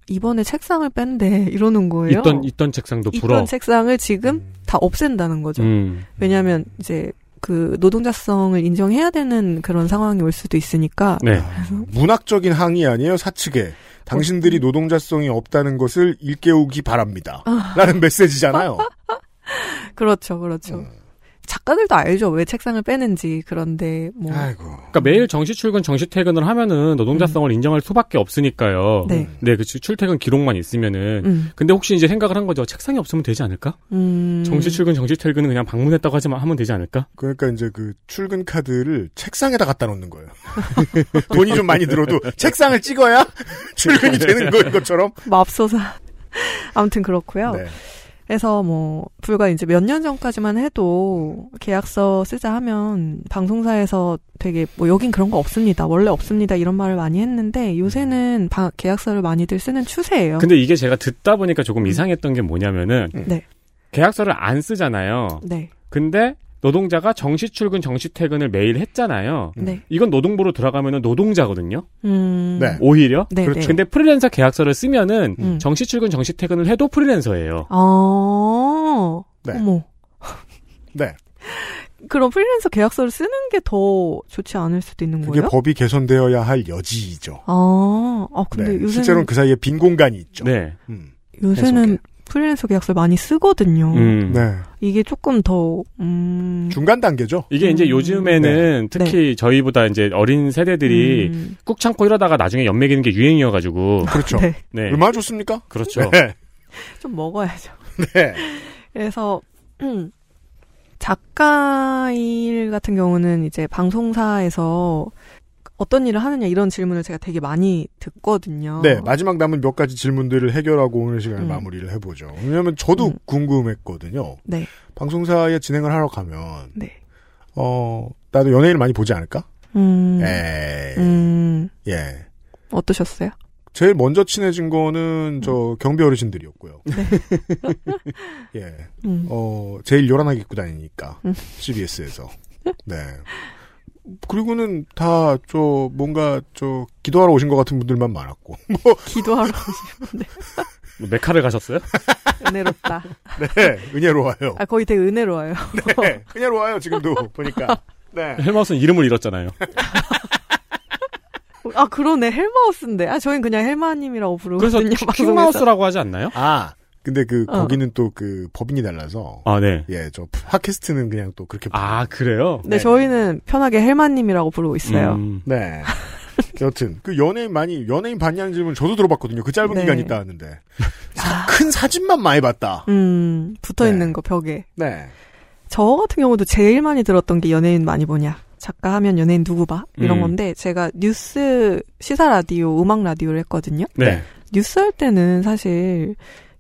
이번에 책상을 뺀대 이러는 거예요. 있던, 있던 책상도 불어. 있던 책상을 지금 다 없앤다는 거죠. 음. 왜냐하면 이제 그 노동자성을 인정해야 되는 그런 상황이 올 수도 있으니까 네. 문학적인 항의 아니에요, 사측에. 당신들이 노동자성이 없다는 것을 일깨우기 바랍니다. 라는 메시지잖아요. 그렇죠, 그렇죠. 작가들도 알죠 왜 책상을 빼는지 그런데 뭐 그러니까 매일 정시 출근, 정시 퇴근을 하면은 노동자성을 인정할 수밖에 없으니까요. 음. 네. 네, 그 출퇴근 기록만 있으면은. 음. 근데 혹시 이제 생각을 한 거죠. 책상이 없으면 되지 않을까? 음. 정시 출근, 정시 퇴근은 그냥 방문했다고 하지만 하면 되지 않을까? 그러니까 이제 그 출근 카드를 책상에다 갖다 놓는 거예요. 돈이 좀 많이 들어도 책상을 찍어야 출근이 되는 거인 것처럼. 맙소사. 아무튼 그렇고요. 네. 그래서 뭐 불과 이제 몇 년 전까지만 해도 계약서 쓰자 하면 방송사에서 되게 뭐 여긴 그런 거 없습니다. 원래 없습니다. 이런 말을 많이 했는데 요새는 바- 계약서를 많이들 쓰는 추세예요. 근데 이게 제가 듣다 보니까 조금 이상했던 게 뭐냐면은. 네. 계약서를 안 쓰잖아요. 네. 근데 노동자가 정시 출근, 정시 퇴근을 매일 했잖아요. 네. 이건 노동부로 들어가면은 노동자거든요. 음. 네. 오히려. 네, 그렇죠. 네. 근데 프리랜서 계약서를 쓰면은 음. 정시 출근, 정시 퇴근을 해도 프리랜서예요. 아. 네. 어머. 네. 그럼 프리랜서 계약서를 쓰는 게 더 좋지 않을 수도 있는 그게 거예요? 법이 개선되어야 할 여지이죠. 아, 아 근데 네. 요새는 실제로는 그 사이에 빈 공간이 있죠. 네. 요새는 프리랜서 계약서를 많이 쓰거든요. 음. 네. 이게 조금 더 음. 중간 단계죠. 이게 이제 음. 요즘에는 특히 저희보다 이제 어린 세대들이 음. 꾹 참고 이러다가 나중에 연맥이는 게 유행이어가지고. 그렇죠. 네. 네. 얼마나 좋습니까? 그렇죠. 네. 좀 먹어야죠. 네. 그래서 음, 작가 일 같은 경우는 이제 방송사에서 어떤 일을 하느냐 이런 질문을 제가 되게 많이 듣거든요. 네, 마지막 남은 몇 가지 질문들을 해결하고 오늘 시간에 음. 마무리를 해보죠. 왜냐하면 저도 궁금했거든요. 네. 방송사에 진행을 하러 가면, 네. 어, 나도 연예인을 많이 보지 않을까? 음. 에이, 음. 예. 어떠셨어요? 제일 먼저 친해진 거는 저 경비 어르신들이었고요. 예. 음. 어, 제일 요란하게 입고 다니니까. 음. CBS에서. 네. 그리고는 다, 저, 뭔가, 저, 기도하러 오신 것 같은 분들만 많았고. 뭐, 기도하러 오시는데 뭐 메카를 가셨어요? 은혜롭다. 네, 은혜로워요. 아 거의 되게 은혜로워요. 네, 은혜로워요, 지금도, 보니까. 네. 헬마우스는 이름을 잃었잖아요. 아 그러네 헬마우스인데. 아 저희는 그냥 헬마님이라고 그래서 부르거든요. 큐- 방송에서. 큐마우스라고 하지 않나요? 아, 근데 그, 어. 거기는 또 그, 법인이 달라서. 아, 네. 예, 저, 팟캐스트는 그냥 또 그렇게. 아, 그래요? 네, 저희는 편하게 헬마님이라고 부르고 있어요. 음. 네. 여튼, 그 연예인 많이, 연예인 봤냐는 질문 저도 들어봤거든요. 그 짧은 네. 기간 있다 하는데. 사- 큰 사진만 많이 봤다. 음, 붙어 있는 거 벽에. 네. 저 같은 경우도 제일 많이 들었던 게 연예인 많이 보냐. 작가 하면 연예인 누구 봐? 이런 음. 건데 제가 뉴스 시사 라디오, 음악 라디오를 했거든요. 네. 뉴스 할 때는 사실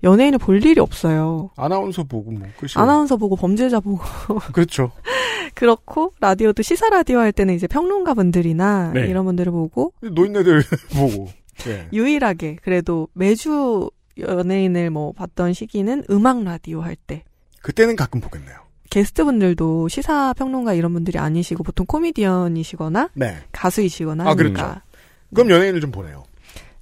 연예인을 볼 일이 없어요. 아나운서 보고 뭐, 끝이. 아나운서 보고 범죄자 보고 그렇죠. 그렇고 라디오도 시사 라디오 할 때는 이제 평론가 분들이나 네. 이런 분들을 보고 노인네들 보고. 예. 유일하게 그래도 매주 연예인을 뭐 봤던 시기는 음악 라디오 할 때 그때는 가끔 보겠네요. 게스트분들도 시사 평론가 이런 분들이 아니시고 보통 코미디언이시거나 네. 가수이시거나 아. 하니까 그럼 연예인을 좀 보내요.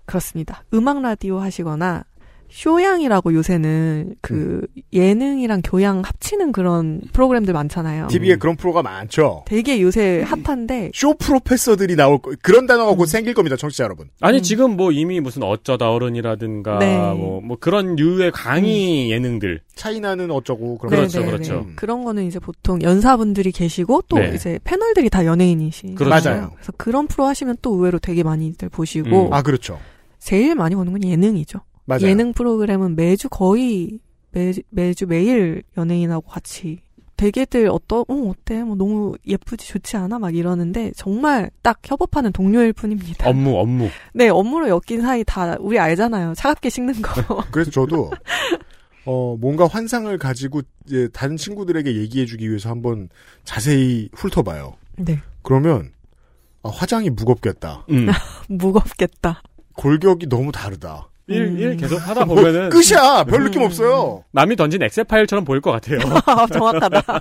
그렇습니다. 음악 라디오 하시거나 쇼양이라고 요새는 그 예능이랑 교양 합치는 그런 프로그램들 많잖아요. TV에 그런 프로가 많죠. 되게 요새 핫한데 쇼 프로페서들이 나올 거, 그런 단어가 곧 생길 겁니다, 청취자 여러분. 아니 지금 뭐 이미 무슨 어쩌다 어른이라든가 네. 뭐, 뭐 그런 류의 강의 예능들 차이나는 어쩌고 그런 그렇죠, 네네네. 그렇죠. 그런 거는 이제 보통 연사분들이 계시고 또 네. 이제 패널들이 다 연예인이시. 그렇죠. 맞아요. 그래서 그런 프로 하시면 또 의외로 되게 많이들 보시고. 아, 그렇죠. 제일 많이 보는 건 예능이죠. 맞아요. 예능 프로그램은 매주 거의 매, 매주 매일 연예인하고 같이 되게들 어떠 어 어때 뭐 너무 예쁘지 좋지 않아 막 이러는데 정말 딱 협업하는 동료일 뿐입니다. 업무 업무 네 업무로 엮인 사이 다 우리 알잖아요. 차갑게 식는 거. 그래서 저도 어 뭔가 환상을 가지고 이제 다른 친구들에게 얘기해주기 위해서 한번 자세히 훑어봐요. 네. 그러면 아, 화장이 무겁겠다. 음. 무겁겠다. 골격이 너무 다르다. 일, 일 계속 하다 뭐, 보면은 끝이야. 별 느낌 없어요. 남이 던진 엑셀 파일처럼 보일 것 같아요. 아, 정확하다.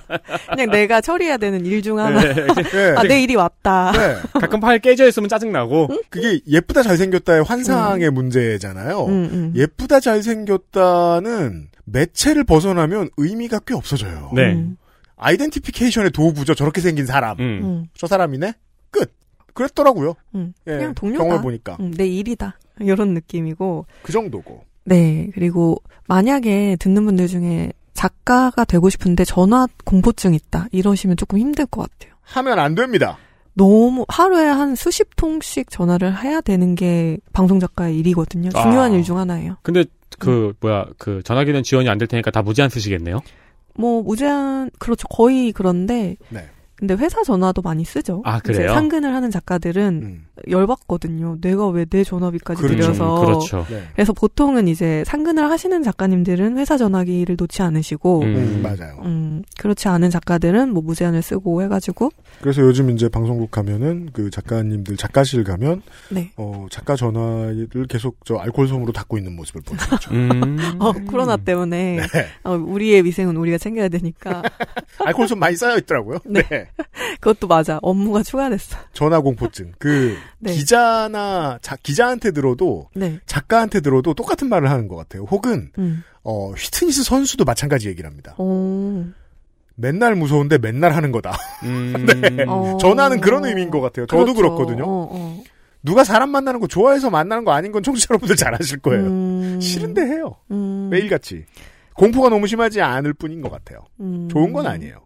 그냥 내가 처리해야 되는 일 중 하나. 네. 아, 내 일이 왔다. 네. 가끔 파일 깨져 있으면 짜증 나고. 그게 예쁘다 잘생겼다의 환상의 문제잖아요. 음, 음. 예쁘다 잘생겼다는 매체를 벗어나면 의미가 꽤 없어져요. 네. 음. 아이덴티피케이션의 도구죠. 저렇게 생긴 사람. 음. 저 사람이네? 끝. 그랬더라고요. 음. 예, 그냥 동료다. 경험을 보니까. 음, 내 일이다. 이런 느낌이고. 그 정도고. 네. 그리고 만약에 듣는 분들 중에 작가가 되고 싶은데 전화 공포증 있다. 이러시면 조금 힘들 것 같아요. 하면 안 됩니다. 너무 하루에 한 수십 통씩 전화를 해야 되는 게 방송 작가의 일이거든요. 중요한 아. 일중 하나예요. 근데 그 뭐야 그 전화기는 지원이 안 될 테니까 다 무제한 쓰시겠네요. 뭐 무제한 그렇죠. 거의 그런데 네. 근데 회사 전화도 많이 쓰죠. 아, 그래요? 상근을 하는 작가들은 음. 열받거든요. 내가 왜 내 전화비까지 그렇죠. 들여서. 그렇죠. 네. 그래서 보통은 이제 상근을 하시는 작가님들은 회사 전화기를 놓지 않으시고, 음. 음, 맞아요. 음, 그렇지 않은 작가들은 뭐 무제한을 쓰고 해가지고, 그래서 요즘 이제 방송국 가면은 그 작가님들 작가실 가면 네. 어 작가 전화를 계속 저 알코올 솜으로 닦고 있는 모습을 보는 거죠. 음. 어, 코로나 때문에, 네. 어, 우리의 위생은 우리가 챙겨야 되니까, 알코올 솜 많이 쌓여 있더라고요. 네. 네. 그것도 맞아. 업무가 추가됐어. 전화 공포증. 그 네. 기자나 자, 기자한테 들어도 네. 작가한테 들어도 똑같은 말을 하는 것 같아요. 혹은 음. 어 휘트니스 선수도 마찬가지 얘기를 합니다. 어, 맨날 무서운데 맨날 하는 거다. 음. 네. 어. 전화는 그런 의미인 것 같아요. 저도 그렇죠. 그렇거든요 어, 어. 누가 사람 만나는 거 좋아해서 만나는 거 아닌 건 청취자 여러분들 잘 아실 거예요. 음. 싫은데 해요. 음. 매일같이. 공포가 너무 심하지 않을 뿐인 것 같아요. 음. 좋은 건 아니에요.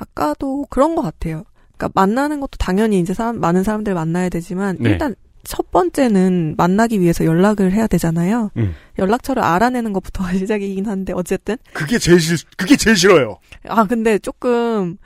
작가도 그런 것 같아요. 그러니까 만나는 것도 당연히 이제 사람, 많은 사람들 만나야 되지만 네. 일단 첫 번째는 만나기 위해서 연락을 해야 되잖아요. 음. 연락처를 알아내는 것부터가 시작이긴 한데 어쨌든 그게 제일 싫, 그게 제일 싫어요. 아 근데 조금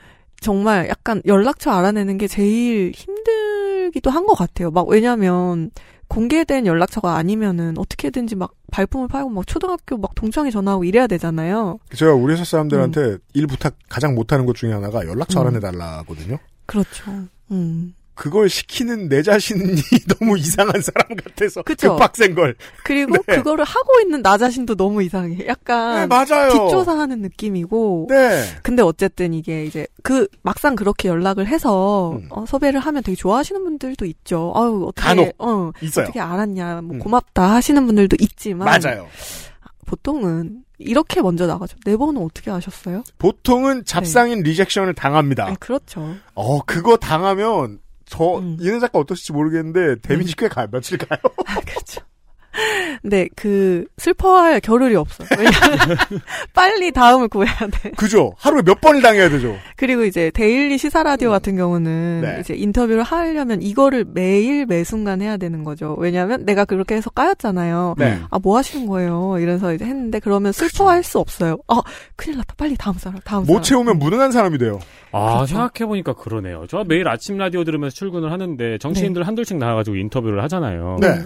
정말 약간 연락처 알아내는 게 제일 힘들기도 한 것 같아요. 막 왜냐면 공개된 연락처가 아니면은 어떻게든지 막 발품을 팔고 막 초등학교 막 동창회 전화하고 이래야 되잖아요. 제가 우리 회사 사람들한테 일 부탁 가장 못하는 것 중에 하나가 연락처 음. 알아내달라거든요. 그렇죠. 음. 그걸 시키는 내 자신이 너무 이상한 사람 같아서 그쵸. 급박센 걸. 그리고 네. 그거를 하고 있는 나 자신도 너무 이상해. 약간 네, 맞아요. 뒷조사하는 느낌이고. 네. 근데 어쨌든 이게 이제 그 막상 그렇게 연락을 해서 음. 어, 섭외를 하면 되게 좋아하시는 분들도 있죠. 아유 어떻게 간혹 어, 있어요. 어떻게 알았냐, 뭐 음. 고맙다 하시는 분들도 있지만 맞아요. 보통은 이렇게 먼저 나가죠. 내 번호 어떻게 아셨어요? 보통은 잡상인 리젝션을 당합니다. 아, 그렇죠. 어, 그거 당하면 저 음. 이은혜 작가 어떠실지 모르겠는데 데미지 꽤 가요. 며칠 가요. 그렇죠. 근데 그 슬퍼할 겨를이 없어. 왜냐면 빨리 다음을 구해야 돼. 그죠? 하루에 몇 번을 당해야 되죠. 그리고 이제 데일리 시사 라디오 같은 경우는 네. 이제 인터뷰를 하려면 이거를 매일 매 순간 해야 되는 거죠. 왜냐하면 내가 그렇게 해서 까였잖아요. 네. 아 뭐 하시는 거예요? 이래서 이제 했는데 그러면 슬퍼할 수 없어요. 아 큰일 났다. 빨리 다음 사람, 다음 못 사람. 채우면 무능한 사람이 돼요. 아 그렇죠. 생각해보니까 그러네요. 저 매일 아침 라디오 들으면서 출근을 하는데 정치인들 한둘씩 나와가지고 인터뷰를 하잖아요. 네.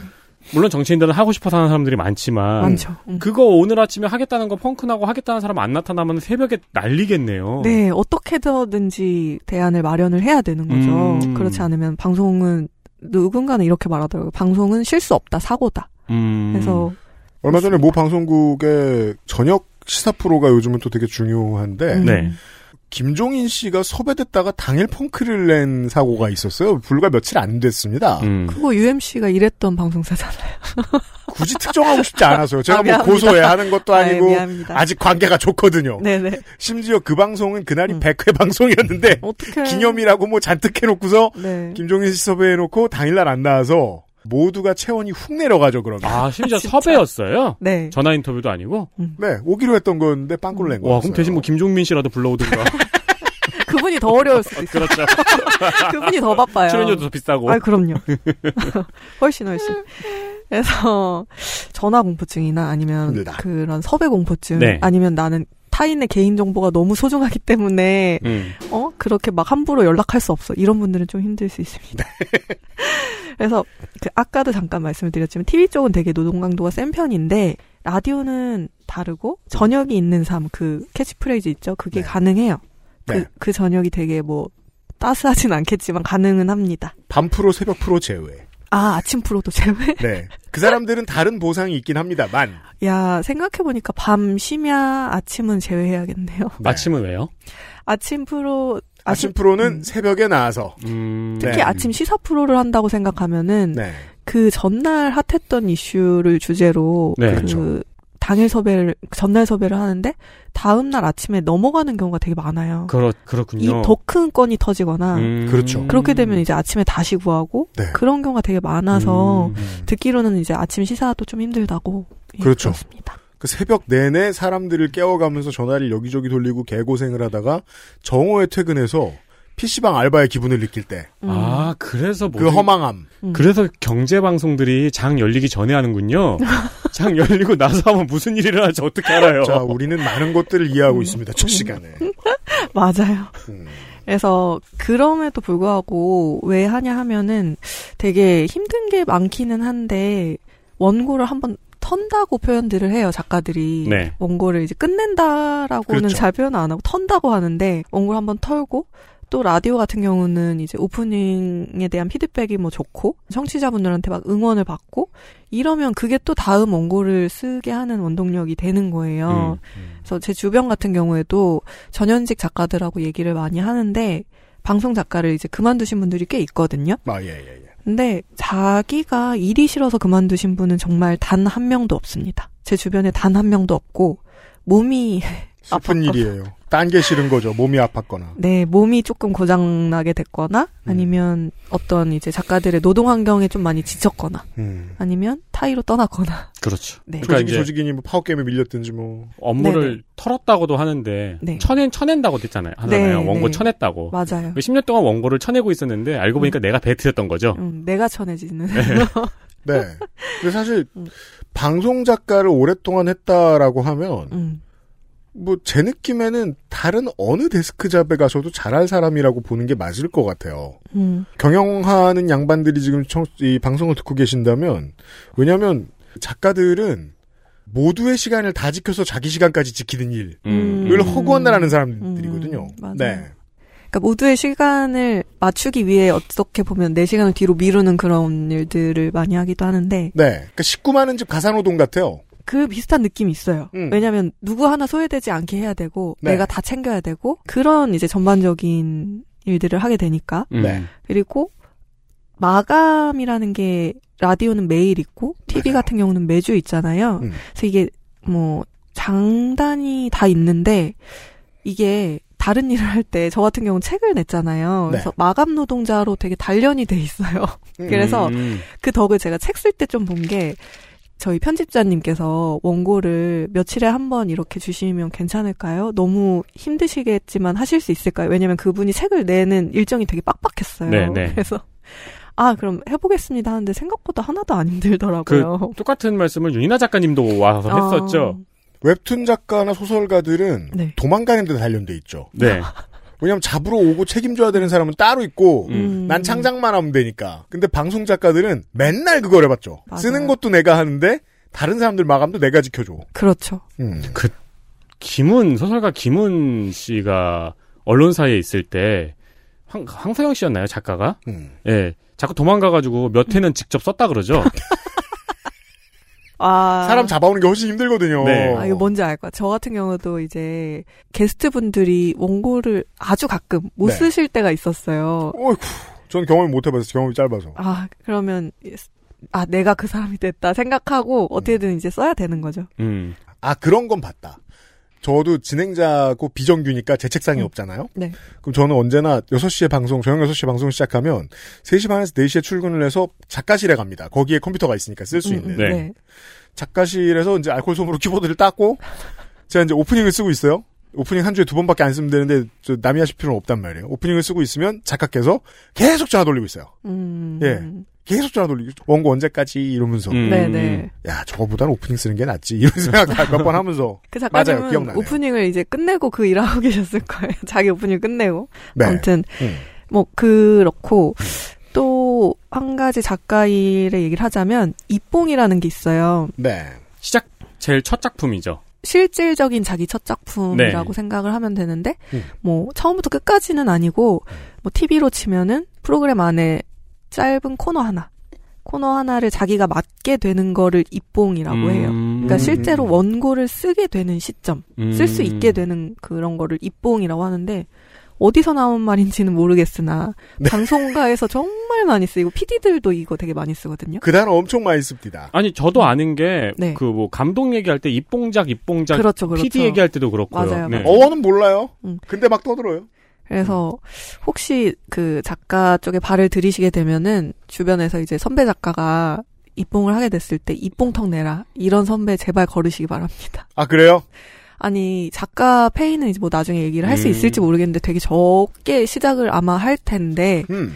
물론 정치인들은 하고 싶어서 하는 사람들이 많지만 많죠. 음. 그거 오늘 아침에 하겠다는 거 펑크나고 하겠다는 사람 안 나타나면 새벽에 난리겠네요. 네, 어떻게든지 대안을 마련을 해야 되는 거죠. 음. 그렇지 않으면 방송은 누군가는 이렇게 말하더라고요. 방송은 실수 없다, 사고다. 음. 그래서 얼마 전에 모 방송국의 저녁 시사 프로가 요즘은 또 되게 중요한데 음. 네. 김종인 씨가 섭외됐다가 당일 펑크를 낸 사고가 있었어요. 불과 며칠 안 됐습니다. 음. 그거 UMC가 일했던 방송사잖아요. 굳이 특정하고 싶지 않아서요. 제가 아, 뭐. 고소해 하는 것도 아, 아니고 미안합니다. 아직 관계가 좋거든요. 네네. 심지어 그 방송은 그날이 100회 방송이었는데 어떡해. 기념이라고 뭐 잔뜩 해놓고서 네. 김종인 씨 섭외해놓고 당일날 안 나와서 모두가 체온이 훅 내려가죠 그러면. 아, 심지어 섭외였어요? 네. 전화 인터뷰도 아니고? 네, 오기로 했던 건데 빵꾸를 낸 거예요. 와, 그럼 대신 뭐 김종민 씨라도 불러오든가. 그분이 더 어려울 수도 있어요. 그렇죠. 그분이 더 바빠요. 출연료도 더 비싸고. 아, 그럼요. 훨씬 훨씬. 그래서 전화 공포증이나 아니면 힘들다. 그런 섭외 공포증 네. 아니면 나는 타인의 개인 정보가 너무 소중하기 때문에 음. 어 그렇게 막 함부로 연락할 수 없어 이런 분들은 좀 힘들 수 있습니다. 그래서 그 아까도 잠깐 말씀을 드렸지만 TV 쪽은 되게 노동 강도가 센 편인데 라디오는 다르고 저녁이 있는 삶 그 캐치프레이즈 있죠 그게 가능해요. 그 네. 그 저녁이 되게 뭐 따스하진 않겠지만 가능은 합니다. 밤 프로, 새벽 프로 제외. 아 아침 프로도 제외? 네. 그 사람들은 다른 보상이 있긴 합니다만. 야 생각해 보니까 밤 심야 아침은 제외해야겠네요. 아침은 왜요? 아침 프로 아침 프로는 새벽에 나와서. 음. 특히 네. 아침 시사 프로를 한다고 생각하면은 네. 그 전날 핫했던 이슈를 주제로 네. 그 그렇죠. 당일 섭외를 전날 섭외를 하는데 다음 날 아침에 넘어가는 경우가 되게 많아요. 그렇, 이 그렇군요. 더큰 건이 터지거나 음. 그렇죠. 그렇게 되면 이제 아침에 다시 구하고 네. 그런 경우가 되게 많아서 음. 듣기로는 이제 아침 시사도 좀 힘들다고 예, 그렇죠. 그렇습니다. 그 새벽 내내 사람들을 깨워가면서 전화를 여기저기 돌리고 개고생을 하다가 정오에 퇴근해서 PC방 알바의 기분을 느낄 때. 음. 아, 그래서 그 모든- 허망함. 그래서 경제 방송들이 장 열리기 전에 하는군요. 장 열리고 나서 하면 무슨 일이 일어날지 어떻게 알아요? 자, 우리는 많은 것들을 이해하고 있습니다. 첫 시간에. 맞아요. 음. 그래서 그럼에도 불구하고 왜 하냐 하면은 되게 힘든 게 많기는 한데 원고를 한번 턴다고 표현들을 해요 작가들이 네. 원고를 이제 끝낸다라고는 그렇죠. 잘 표현 안 하고 턴다고 하는데 원고를 한번 털고 또 라디오 같은 경우는 이제 오프닝에 대한 피드백이 뭐 좋고 청취자분들한테 막 응원을 받고 이러면 그게 또 다음 원고를 쓰게 하는 원동력이 되는 거예요. 그래서 제 주변 같은 경우에도 전현직 작가들하고 얘기를 많이 하는데 방송 작가를 이제 그만두신 분들이 꽤 있거든요. 아, 예, 예, 예. 근데 자기가 일이 싫어서 그만두신 분은 정말 단 한 명도 없습니다. 제 주변에 단 한 명도 없고 몸이 슬픈 아팠거나. 일이에요. 딴 게 싫은 거죠. 몸이 아팠거나. 네, 몸이 조금 고장나게 됐거나 아니면 어떤 이제 작가들의 노동 환경에 좀 많이 지쳤거나 음. 아니면 타의로 떠났거나 그렇죠. 네. 그러니까 조직이 조직이니 뭐 파워게임에 밀렸든지 뭐. 업무를 네네. 털었다고도 하는데 네. 쳐낸 쳐낸다고 했잖아요. 하잖아요. 네, 원고 네. 쳐냈다고. 맞아요. 10년 동안 원고를 쳐내고 있었는데 알고 보니까 내가 배틀했던 거죠. 음, 내가 쳐내지는 네. 근데 사실 음. 방송 작가를 오랫동안 했다라고 하면 음, 뭐 제 느낌에는 다른 어느 데스크 잡에 가서도 잘할 사람이라고 보는 게 맞을 것 같아요. 음, 경영하는 양반들이 지금 청, 이 방송을 듣고 계신다면 왜냐하면 작가들은 모두의 시간을 다 지켜서 자기 시간까지 지키는 일을 음. 허구한다라는 사람들이거든요. 음, 맞아요. 네. 그러니까 모두의 시간을 맞추기 위해 어떻게 보면 내 시간을 뒤로 미루는 그런 일들을 많이 하기도 하는데 네. 그러니까 식구 많은 집 가사노동 같아요. 그 비슷한 느낌이 있어요. 음. 왜냐하면 누구 하나 소외되지 않게 해야 되고 네. 내가 다 챙겨야 되고 그런 이제 전반적인 일들을 하게 되니까 음. 네. 그리고 마감이라는 게 라디오는 매일 있고 TV 같은 경우는 매주 있잖아요. 음. 그래서 이게 뭐 장단이 다 있는데 이게 다른 일을 할 때 저 같은 경우는 책을 냈잖아요. 그래서 네. 마감 노동자로 되게 단련이 돼 있어요. 그래서 음. 그 덕을 제가 책 쓸 때 좀 본 게 저희 편집자님께서 원고를 며칠에 한 번 이렇게 주시면 괜찮을까요? 너무 힘드시겠지만 하실 수 있을까요? 왜냐면 그분이 책을 내는 일정이 되게 빡빡했어요. 네, 네. 그래서 아 그럼 해보겠습니다 하는데 생각보다 하나도 안 힘들더라고요. 그 똑같은 말씀을 윤이나 작가님도 와서 아. 했었죠. 웹툰 작가나 소설가들은 네. 도망가는 데 단련돼 있죠. 네. 왜냐면 잡으러 오고 책임져야 되는 사람은 따로 있고 음. 난 창작만 하면 되니까. 근데 방송 작가들은 맨날 그걸 해봤죠. 맞아요. 쓰는 것도 내가 하는데 다른 사람들 마감도 내가 지켜줘. 그렇죠. 음. 그 김은 소설가 김은 씨가 언론사에 있을 때 황, 황서영 씨였나요 작가가? 음. 예, 자꾸 도망가가지고 몇 회는 직접 썼다 그러죠. 아. 사람 잡아오는 게 훨씬 힘들거든요. 네. 아, 이거 뭔지 알 거야. 저 같은 경우도 이제 게스트 분들이 원고를 아주 가끔 못 네. 쓰실 때가 있었어요. 어이구, 전 경험을 못 해봐서 경험이 짧아서. 아, 그러면, 아, 내가 그 사람이 됐다 생각하고 어떻게든 이제 써야 되는 거죠. 음. 아 그런 건 봤다. 저도 진행자고 비정규니까 제 책상이 없잖아요. 네. 그럼 저는 언제나 6시에 방송, 저녁 6시에 방송 시작하면 3시 반에서 4시에 출근을 해서 작가실에 갑니다. 거기에 컴퓨터가 있으니까 쓸수 음, 있는. 네. 네. 작가실에서 이제 알콜 솜으로 키보드를 닦고 제가 이제 오프닝을 쓰고 있어요. 오프닝 한 주에 두 번밖에 안 쓰면 되는데 저 남이 하실 필요는 없단 말이에요. 오프닝을 쓰고 있으면 작가께서 계속 전화 돌리고 있어요. 음. 예. 계속 전화 돌리고 원고 언제까지 이러면서 음. 네네. 야 저거보다는 오프닝 쓰는 게 낫지 이런 생각 몇 번 하면서 그 맞아요 작가님은 기억나네요. 오프닝을 이제 끝내고 그 일하고 계셨을 거예요. 자기 오프닝 끝내고. 네. 아무튼 음. 뭐 그렇고 또한 가지 작가 일의 얘기를 하자면 입봉이라는 게 있어요. 네. 시작 제일 첫 작품이죠. 실질적인 자기 첫 작품이라고 네. 생각을 하면 되는데 음. 뭐 처음부터 끝까지는 아니고 뭐 TV로 치면은 프로그램 안에 짧은 코너 하나 코너 하나를 자기가 맡게 되는 거를 입봉이라고 음. 해요. 그러니까 실제로 원고를 쓰게 되는 시점, 음. 쓸수 있게 되는 그런 거를 입봉이라고 하는데 어디서 나온 말인지는 모르겠으나 네. 방송가에서 정말 많이 쓰이고 PD들도 이거 되게 많이 쓰거든요. 그 단어 엄청 많이 씁니다. 아니 저도 아는 게 네. 그뭐 감독 얘기할 때 입봉작 입봉작 그렇죠, 그렇죠. PD 얘기할 때도 그렇고요. 맞아요, 네. 맞아요. 어원은 몰라요. 음. 근데 막 떠들어요. 그래서 혹시 그 작가 쪽에 발을 들이시게 되면은 주변에서 이제 선배 작가가 입봉을 하게 됐을 때 입봉턱 내라 이런 선배 제발 거르시기 바랍니다. 아 그래요? 아니 작가 페이는 이제 뭐 나중에 얘기를 할수 음. 있을지 모르겠는데 되게 적게 시작을 아마 할 텐데 음.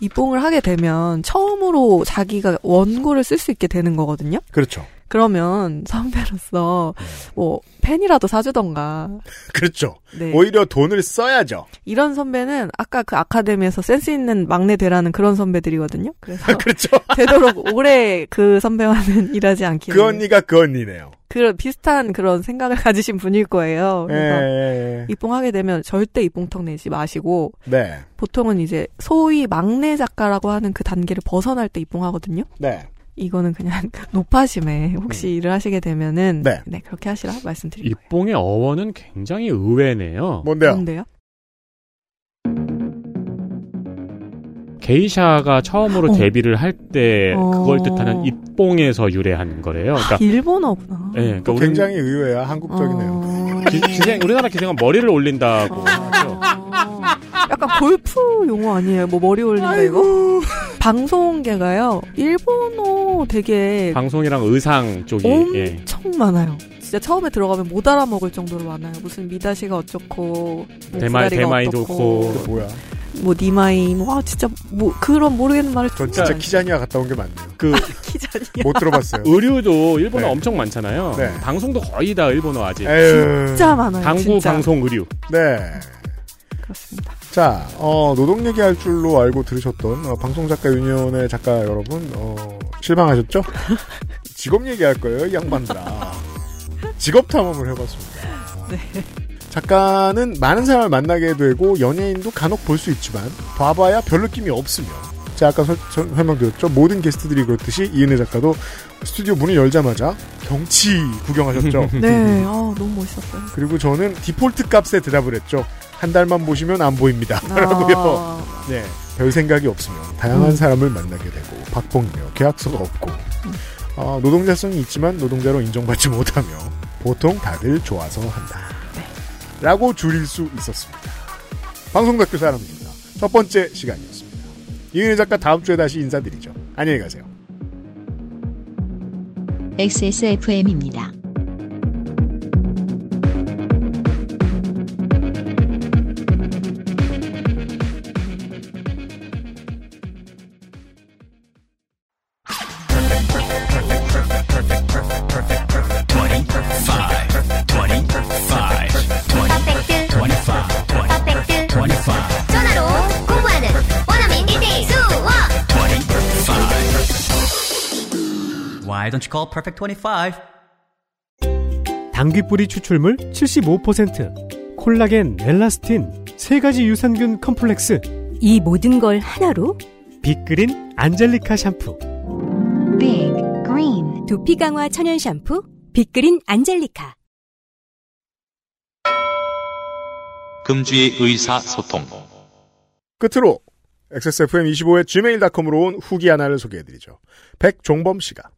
입봉을 하게 되면 처음으로 자기가 원고를 쓸 수 있게 되는 거거든요. 그렇죠. 그러면 선배로서 뭐 펜이라도 사주던가 그렇죠. 네. 오히려 돈을 써야죠. 이런 선배는 아까 그 아카데미에서 센스 있는 막내 되라는 그런 선배들이거든요. 그래서 그렇죠. 되도록 오래 그 선배와는 일하지 않기를. 그 언니가 그 언니네요. 그런 비슷한 그런 생각을 가지신 분일 거예요. 예, 그래서 예, 예. 입봉하게 되면 절대 입봉턱 내지 마시고 네. 보통은 이제 소위 막내 작가라고 하는 그 단계를 벗어날 때 입봉하거든요. 네. 이거는 그냥 높아심에 혹시 일을 하시게 되면은 네. 네, 그렇게 하시라 말씀드리고 입봉의 어원은 굉장히 의외네요. 뭔데요? 뭔데요? 게이샤가 처음으로 어. 데뷔를 할때 어. 그걸 뜻하는 입봉에서 유래한 거래요. 그러니까 일본어구나. 예, 그러니까 우리는 굉장히 의외야. 한국적이네요. 어. 기, 기생 우리나라 기생은 머리를 올린다고 하죠. 약간 골프 용어 아니에요? 뭐 머리 올린다 이거? 방송계가요. 일본어 되게 방송이랑 의상 쪽이 예. 엄청 많아요. 진짜 처음에 들어가면 못 알아먹을 정도로 많아요. 무슨 미다시가 어쩌고, 뭐 대마이 어떻고, 좋고 그 뭐야? 뭐 니마이, 와 진짜 뭐 그런 모르겠는 말을 전 진짜 키자니아 갔다 온게 맞네요. 그 키자니아. 못 들어봤어요. 의류도 일본어 네. 엄청 많잖아요. 네. 방송도 거의 다 일본어 아직. 에휴. 진짜 많아요. 당구 진짜. 방송 의류. 네. 그렇습니다. 자, 어, 노동 얘기할 줄로 알고 들으셨던 어, 방송작가 유니온의 작가 여러분, 어, 실망하셨죠? 직업 얘기할 거예요, 이 양반들아. 직업 탐험을 해봤습니다. 네. 작가는 많은 사람을 만나게 되고 연예인도 간혹 볼 수 있지만 봐봐야 별 느낌이 없으며 제가 아까 설, 설- 설명드렸죠 모든 게스트들이 그렇듯이 이은혜 작가도 스튜디오 문을 열자마자 경치 구경하셨죠 네, 아 너무 멋있었어요. 그리고 저는 디폴트 값에 대답을 했죠. 한 달만 보시면 안 보입니다. 라고요. 아, 네. 별 생각이 없으면 다양한 음. 사람을 만나게 되고 박봉이며 계약서가 없고 어, 노동자성이 있지만 노동자로 인정받지 못하며 보통 다들 좋아서 한다. 라고 줄일 수 있었습니다. 방송학교 사람입니다. 첫 번째 시간이었습니다. 이은혜 작가 다음 주에 다시 인사드리죠. 안녕히 가세요. XSFM입니다. Why don't you call Perfect 25? 당귀뿌리 추출물 75%, 콜라겐, 엘라스틴, 세 가지 유산균 컴플렉스. 이 모든 걸 하나로 빅그린 안젤리카 샴푸. 빅 그린 두피 강화 천연 샴푸 빅그린 안젤리카. 금주의 의사소통. 끝으로 XSFM25의 gmail.com으로 온 후기 하나를 소개해드리죠. 백종범 씨가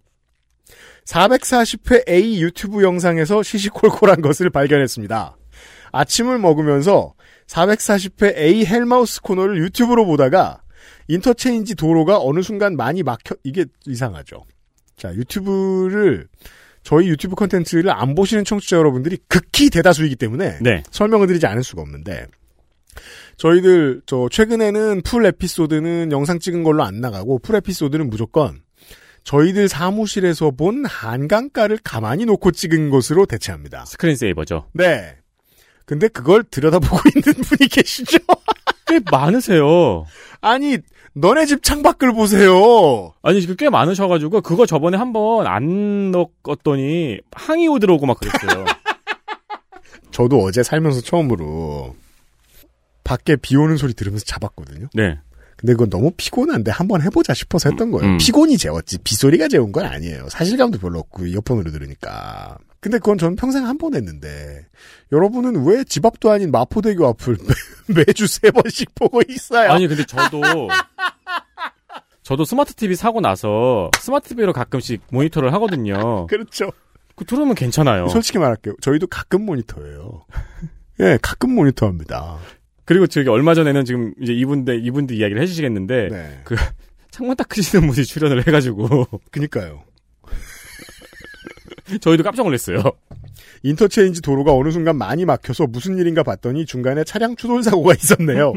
440회 A 유튜브 영상에서 시시콜콜한 것을 발견했습니다. 아침을 먹으면서 440회 A 헬마우스 코너를 유튜브로 보다가 인터체인지 도로가 어느 순간 많이 막혀 이게 이상하죠. 자 유튜브를 저희 유튜브 컨텐츠를 안 보시는 청취자 여러분들이 극히 대다수이기 때문에 네. 설명을 드리지 않을 수가 없는데 저희들 저 최근에는 풀 에피소드는 영상 찍은 걸로 안 나가고 풀 에피소드는 무조건 저희들 사무실에서 본 한강가를 가만히 놓고 찍은 것으로 대체합니다. 스크린 세이버죠. 네. 근데 그걸 들여다보고 있는 분이 계시죠? 꽤 많으세요. 아니, 너네 집 창밖을 보세요. 아니, 지금 꽤 많으셔가지고, 그거 저번에 한번 안 넣었더니, 항의 오더라고 막 그랬어요. 저도 어제 살면서 처음으로 밖에 비 오는 소리 들으면서 잡았거든요. 네. 근데 그건 너무 피곤한데 한번 해보자 싶어서 했던 거예요. 음. 피곤이 재웠지 빗소리가 재운 건 아니에요. 사실감도 별로 없고 이어폰으로 들으니까. 근데 그건 저는 평생 한 번 했는데 여러분은 왜 집 앞도 아닌 마포대교 앞을 매, 매주 세 번씩 보고 있어요? 아니, 근데 저도, 저도 스마트 TV 사고 나서 스마트 TV로 가끔씩 모니터를 하거든요. 그렇죠. 그 들으면 괜찮아요. 솔직히 말할게요. 저희도 가끔 모니터예요. 예, 가끔 모니터합니다. 그리고 저기 얼마 전에는 지금 이제 이분들 이분들 이야기를 해주시겠는데 네. 그 창문 닦으시는 분이 출연을 해가지고 그니까요. 저희도 깜짝 놀랐어요. 인터체인지 도로가 어느 순간 많이 막혀서 무슨 일인가 봤더니 중간에 차량 추돌 사고가 있었네요.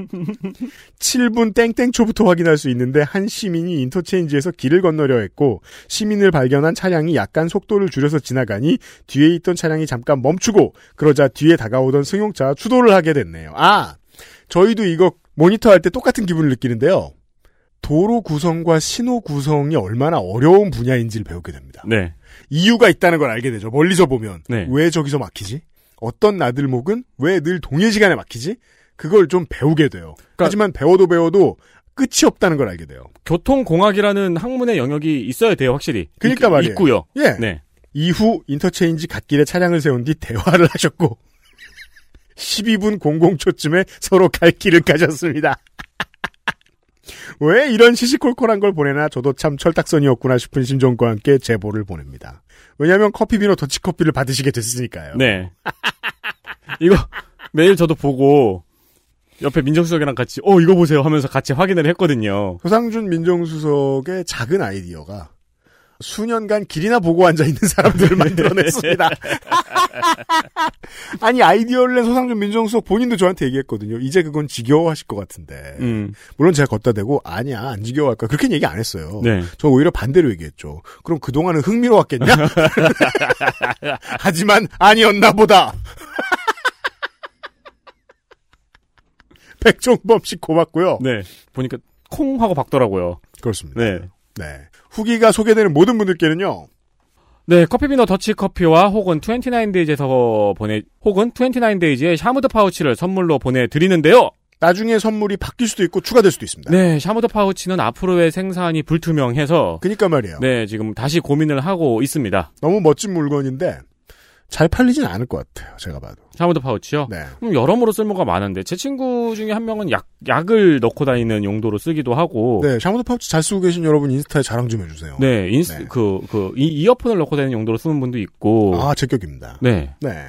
7분 땡땡초부터 확인할 수 있는데 한 시민이 인터체인지에서 길을 건너려 했고 시민을 발견한 차량이 약간 속도를 줄여서 지나가니 뒤에 있던 차량이 잠깐 멈추고 그러자 뒤에 다가오던 승용차와 추돌을 하게 됐네요. 아, 저희도 이거 모니터할 때 똑같은 기분을 느끼는데요. 도로 구성과 신호 구성이 얼마나 어려운 분야인지를 배우게 됩니다. 네. 이유가 있다는 걸 알게 되죠. 멀리서 보면 네. 왜 저기서 막히지? 어떤 나들목은 왜 늘 동일 시간에 막히지? 그걸 좀 배우게 돼요. 하지만 배워도 배워도 끝이 없다는 걸 알게 돼요. 교통공학이라는 학문의 영역이 있어야 돼요, 확실히. 그러니까 있, 말이에요. 있고요. 예. 네. 이후 인터체인지 갓길에 차량을 세운 뒤 대화를 하셨고 12분 00초쯤에 서로 갈 길을 가졌습니다. 왜 이런 시시콜콜한 걸 보내나 저도 참 철딱선이었구나 싶은 심정과 함께 제보를 보냅니다. 왜냐하면 커피비노 더치커피를 받으시게 됐으니까요. 네. 이거 매일 저도 보고 옆에 민정수석이랑 같이 어 이거 보세요 하면서 같이 확인을 했거든요. 소상준 민정수석의 작은 아이디어가 수년간 길이나 보고 앉아 있는 사람들을 만들어냈습니다. 아니 아이디어를 낸 소상준 민정수석 본인도 저한테 얘기했거든요. 이제 그건 지겨워하실 것 같은데. 음. 물론 제가 걷다 대고 아니야 안 지겨워할 까 그렇게 얘기 안 했어요. 네. 저 오히려 반대로 얘기했죠. 그럼 그 동안은 흥미로웠겠냐? 하지만 아니었나 보다. 백종범 씨 고맙고요. 네. 보니까 콩 하고 박더라고요. 그렇습니다. 네. 네. 후기가 소개되는 모든 분들께는요. 네, 커피비노 더치 커피와 혹은 29데이즈에서 보내 혹은 29데이즈의 샤무드 파우치를 선물로 보내 드리는데요. 나중에 선물이 바뀔 수도 있고 추가될 수도 있습니다. 네, 샤무드 파우치는 앞으로의 생산이 불투명해서 그니까 말이에요. 네, 지금 다시 고민을 하고 있습니다. 너무 멋진 물건인데 잘 팔리진 않을 것 같아요. 제가 봐도. 샤무드 파우치요? 네. 음, 여러모로 쓸모가 많은데 제 친구 중에 한 명은 약 약을 넣고 다니는 용도로 쓰기도 하고 네, 샤무드 파우치 잘 쓰고 계신 여러분 인스타에 자랑 좀 해주세요. 네, 인스 그그 이어폰을 넣고 다니는 용도로 쓰는 분도 있고 아, 제격입니다. 네. 네.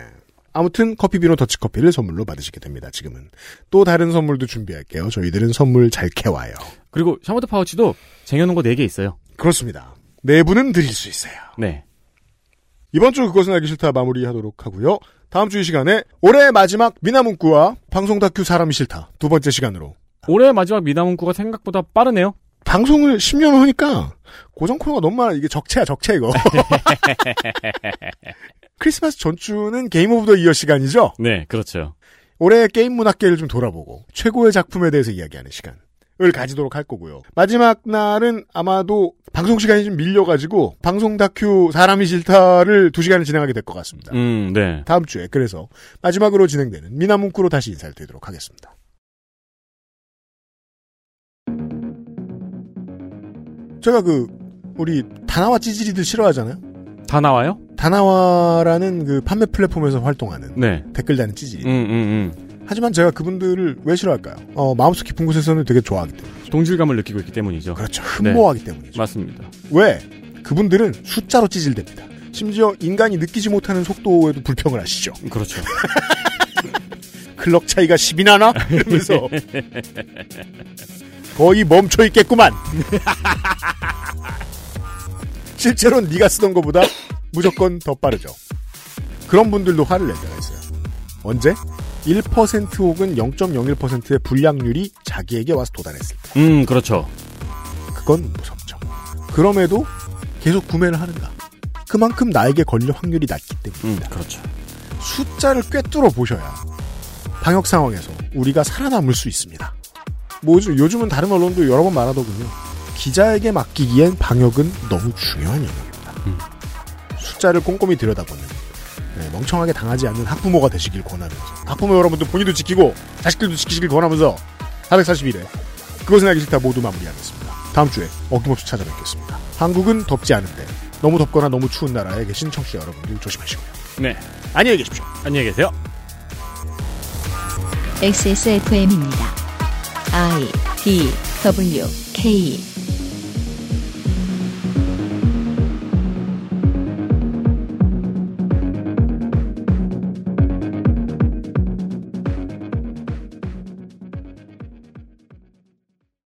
아무튼 커피비노 더치커피를 선물로 받으시게 됩니다. 지금은 또 다른 선물도 준비할게요. 저희들은 선물 잘 캐와요. 그리고 샤무드 파우치도 쟁여놓은 거 4개 있어요. 그렇습니다. 네 분은 드릴 수 있어요. 네. 이번 주 그것은 알기 싫다 마무리하도록 하고요. 다음 주 이 시간에 올해 마지막 미나문구와 방송 다큐 사람이 싫다 두 번째 시간으로 올해 마지막 미나문구가 생각보다 빠르네요. 방송을 10년 하니까 고정 코너가 너무 많아. 이게 적체야 적체 이거. 크리스마스 전주는 Game of the Year 시간이죠. 네, 그렇죠. 올해 게임 문학계를 좀 돌아보고 최고의 작품에 대해서 이야기하는 시간. 을 가지도록 할 거고요. 마지막 날은 아마도 방송 시간이 좀 밀려가지고 방송 다큐 사람이 싫다를 두 시간을 진행하게 될 것 같습니다. 음, 네. 다음 주에 그래서 마지막으로 진행되는 미나문구로 다시 인사를 드리도록 하겠습니다. 제가 그 우리 다나와 찌질이들 싫어하잖아요. 다 나와요? 다나와라는 그 판매 플랫폼에서 활동하는 네. 댓글 다는 찌질이. 음, 음, 음. 하지만 제가 그분들을 왜 싫어할까요? 어, 마음속 깊은 곳에서는 되게 좋아하기 때문에. 동질감을 느끼고 있기 때문이죠. 그렇죠. 흠모하기 때문이죠. 맞습니다. 왜? 그분들은 숫자로 찌질됩니다. 심지어 인간이 느끼지 못하는 속도에도 불평을 하시죠. 그렇죠. 클럭 차이가 10이 나나? 이러면서 거의 멈춰 있겠구만. 실제로는 네가 쓰던 것보다 무조건 더 빠르죠. 그런 분들도 화를 낼 때가 있어요. 언제? 1% 혹은 0.01%의 불량률이 자기에게 와서 도달했을 때. 음, 그렇죠. 그건 무섭죠. 그럼에도 계속 구매를 하는가? 그만큼 나에게 걸릴 확률이 낮기 때문입니다. 음, 그렇죠. 숫자를 꿰뚫어 보셔야 방역 상황에서 우리가 살아남을 수 있습니다. 뭐 요즘, 요즘은 다른 언론도 여러 번 말하더군요. 기자에게 맡기기엔 방역은 너무 중요한 영역입니다. 음. 숫자를 꼼꼼히 들여다보는 네, 멍청하게 당하지 않는 학부모가 되시길 권하면서 학부모 여러분도 본인도 지키고 자식들도 지키시길 권하면서 441회 그것은 알기 싫다 모두 마무리하겠습니다. 다음 주에 어김없이 찾아뵙겠습니다. 한국은 덥지 않은데 너무 덥거나 너무 추운 나라에 계신 청취자 여러분들 조심하시고요. 네. 안녕히 계십시오. 안녕히 계세요. XSFM입니다. I D W K